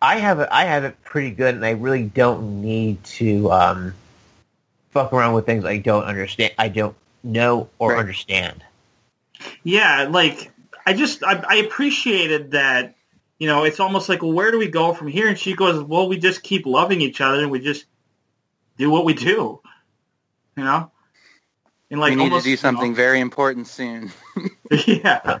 I have it, I have it pretty good, and I really don't need to um, fuck around with things I don't understand, I don't know or Right. understand. Yeah, like I just I, I appreciated that. You know, it's almost like, well, where do we go from here? And she goes, well, we just keep loving each other and we just do what we do. You know, and like we need almost, to do you something know- very important soon. <laughs> <laughs> yeah,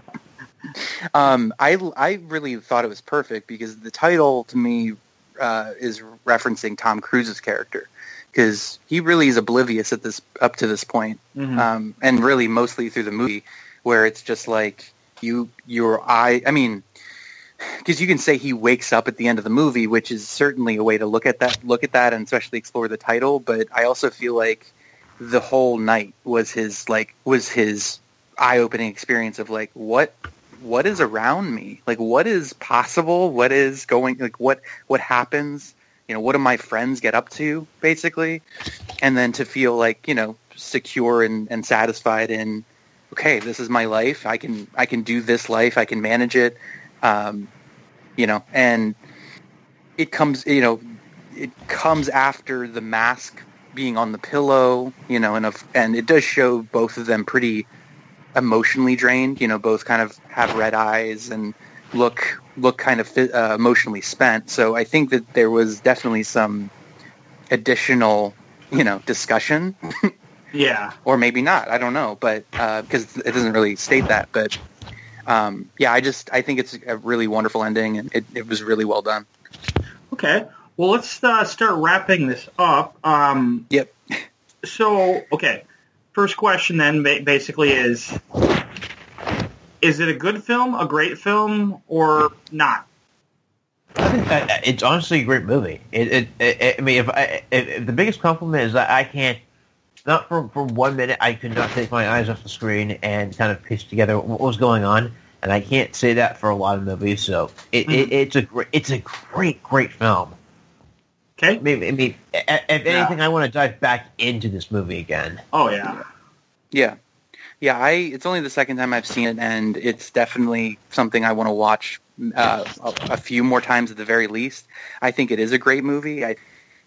Um, I I really thought it was perfect because the title to me uh, is referencing Tom Cruise's character because he really is oblivious at this up to this point, Mhm. um, and really mostly through the movie where it's just like you your eye. I mean, because you can say he wakes up at the end of the movie, which is certainly a way to look at that look at that and especially explore the title. But I also feel like the whole night was his like was his eye opening experience of like what what is around me? Like what is possible? What is going like what what happens? You know what do my friends get up to basically? And then to feel like you know secure and, and satisfied in okay this is my life. I can i can do this life. I can manage it um, you know and it comes you know it comes after the mask being on the pillow you know and of, and it does show both of them pretty emotionally drained. You know, both kind of have red eyes and look look kind of uh, emotionally spent. So I think that there was definitely some additional, you know, discussion, <laughs> yeah. or maybe not. I don't know, but because it doesn't really state that. But um, yeah, I just I think it's a really wonderful ending, and it, it was really well done. Okay. Well, let's uh, start wrapping this up. Um, Yep. so, okay. First question then basically is, is it a good film, a great film, or not? I think that- it's honestly a great movie. It, it, it, I mean, if, I, if, if the biggest compliment is that I can't, not for, for one minute, I could not take my eyes off the screen and kind of piece together what was going on, and I can't say that for a lot of movies. So it, it, it's a great, it's a great, great film. Okay. I mean, I mean if anything, I want to dive back into this movie again. Oh, yeah. Yeah. Yeah, I it's only the second time I've seen it and it's definitely something I want to watch uh, a, a few more times at the very least. I think it is a great movie. I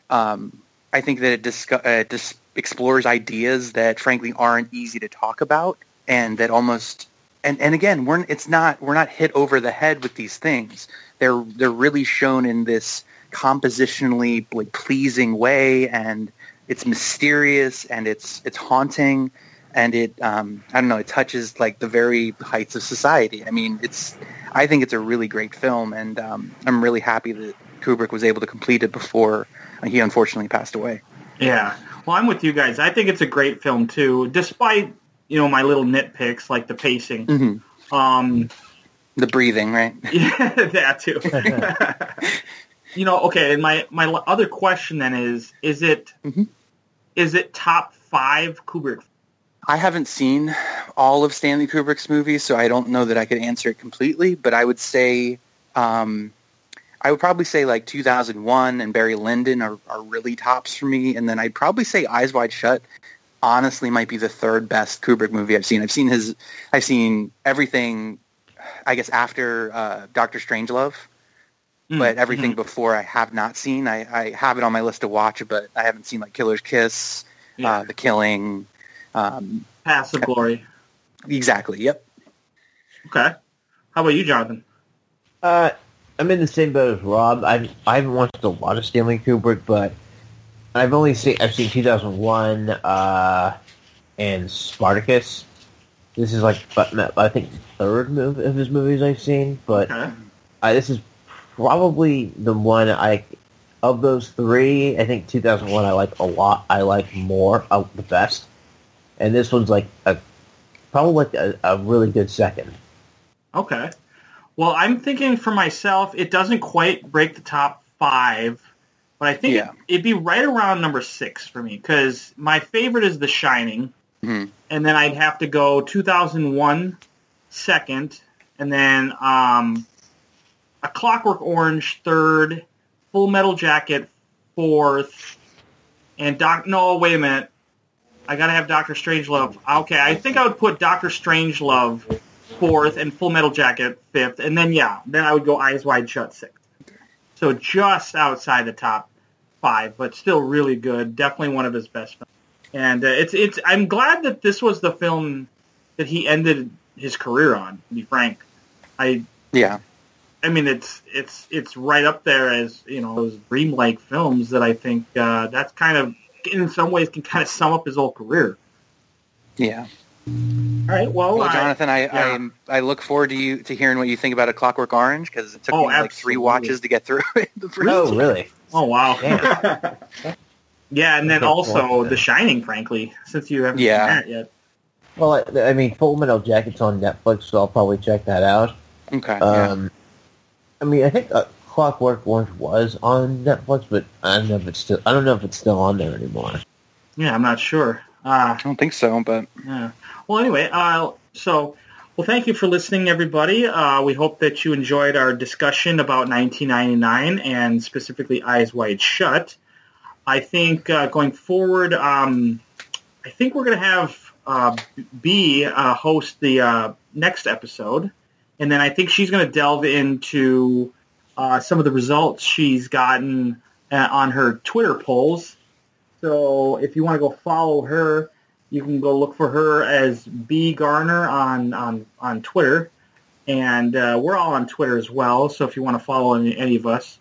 um I think that it discu- uh, dis- explores ideas that frankly aren't easy to talk about and that almost and and again, we're it's not we're not hit over the head with these things. They're they're really shown in this compositionally like pleasing way and it's mysterious and it's it's haunting and it um, I don't know it touches like the very heights of society. I mean, it's I think it's a really great film, and um, I'm really happy that Kubrick was able to complete it before he unfortunately passed away. Yeah. Well, I'm with you guys. I think it's a great film, too, despite, you know, my little nitpicks like the pacing. hmm Um, The breathing, right? <laughs> Yeah, that too. <laughs> you know, okay. And my my other question then is: Is it is Mhm. it top five Kubrick? I haven't seen all of Stanley Kubrick's movies, so I don't know that I could answer it completely. But I would say, um, I would probably say like 2001 and Barry Lyndon are, are really tops for me, and then I'd probably say Eyes Wide Shut. Honestly, might be the third best Kubrick movie I've seen. I've seen his, I've seen everything. I guess after uh, Doctor Strangelove, Mm, but everything mhm. before I have not seen. I, I have it on my list to watch, but I haven't seen like Killer's Kiss, Yeah. uh, The Killing. Um, Paths of Glory. exactly. Yep. Okay. How about you, Jonathan? Uh, I'm in the same boat as Rob. I've I haven't watched a lot of Stanley Kubrick, but I've only seen I've seen 2001 uh, and Spartacus. This is like I think third move of his movies I've seen, but Okay. uh, this is probably the one I of those three. I think 2001 I like a lot. I like more uh, the best, and this one's like a probably like a, a really good second. Okay. Well, I'm thinking for myself, it doesn't quite break the top five, but I think Yeah. it'd be right around number six for me because my favorite is The Shining, Mhm. and then I'd have to go 2001 second, and then um, A Clockwork Orange third, Full Metal Jacket fourth, and Doc. No, wait a minute. I gotta have Doctor Strangelove. Okay, I think I would put Doctor Strangelove fourth and Full Metal Jacket fifth, and then yeah, then I would go Eyes Wide Shut sixth. So just outside the top five, but still really good. Definitely one of his best films. And uh, it's it's. I'm glad that this was the film that he ended his career on. To be frank, I Yeah. I mean, it's it's it's right up there as you know those dreamlike films that I think uh, that's kind of in some ways can kind of sum up his whole career. Yeah. All right, well, Well, Jonathan, I, yeah. I I look forward to you to hearing what you think about A Clockwork Orange because it took Oh, me like three watches to get through <laughs> it. the Oh, really? oh wow, Yeah. <laughs> yeah, and then also The Shining, frankly, since you haven't Yeah. seen that yet. Well, I, I mean, Full Metal Jacket's on Netflix, so I'll probably check that out. Okay. yeah. Um, I mean, I think uh, Clockwork Orange was on Netflix, but I don't know if it's still. I don't know if it's still on there anymore. Yeah, I'm not sure. Uh, I don't think so, but Yeah. Well, anyway, uh, so well, thank you for listening, everybody. Uh, we hope that you enjoyed our discussion about 1999 and specifically Eyes Wide Shut. I think uh, going forward, um, I think we're going to have uh, B uh, host the uh, next episode, and then I think she's going to delve into uh, some of the results she's gotten uh, on her Twitter polls. So if you want to go follow her, you can go look for her as B Garner on on on Twitter, and uh, we're all on Twitter as well. So if you want to follow any, any of us,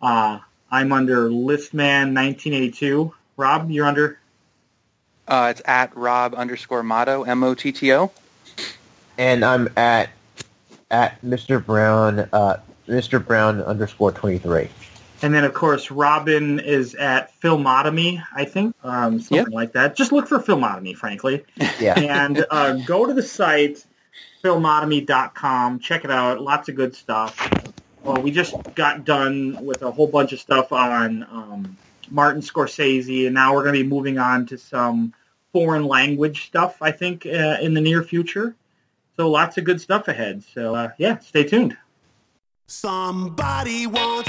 uh, I'm under Listman1982. Rob, you're under. uh, it's at Rob underscore Motto M O T T O. And I'm at at Mr. Brown, uh, Mr. Brown underscore twenty three. And then, of course, Robin is at Filmotomy, I think, um, something Yep. like that. Just look for Filmotomy, frankly. <laughs> Yeah. and uh, go to the site filmotomy.com check it out lots of good stuff well we just got done with a whole bunch of stuff on um, martin scorsese and now we're going to be moving on to some foreign language stuff i think uh, in the near future so lots of good stuff ahead so uh, yeah stay tuned Somebody once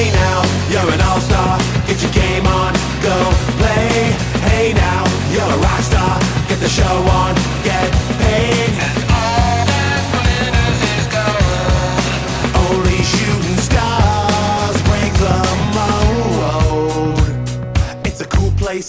Hey now, you're an all-star. Get your game on, go play. Hey now, you're a rock star. Get the show on, get paid. All that glitters is gold. Only shooting stars break the mold. It's a cool place,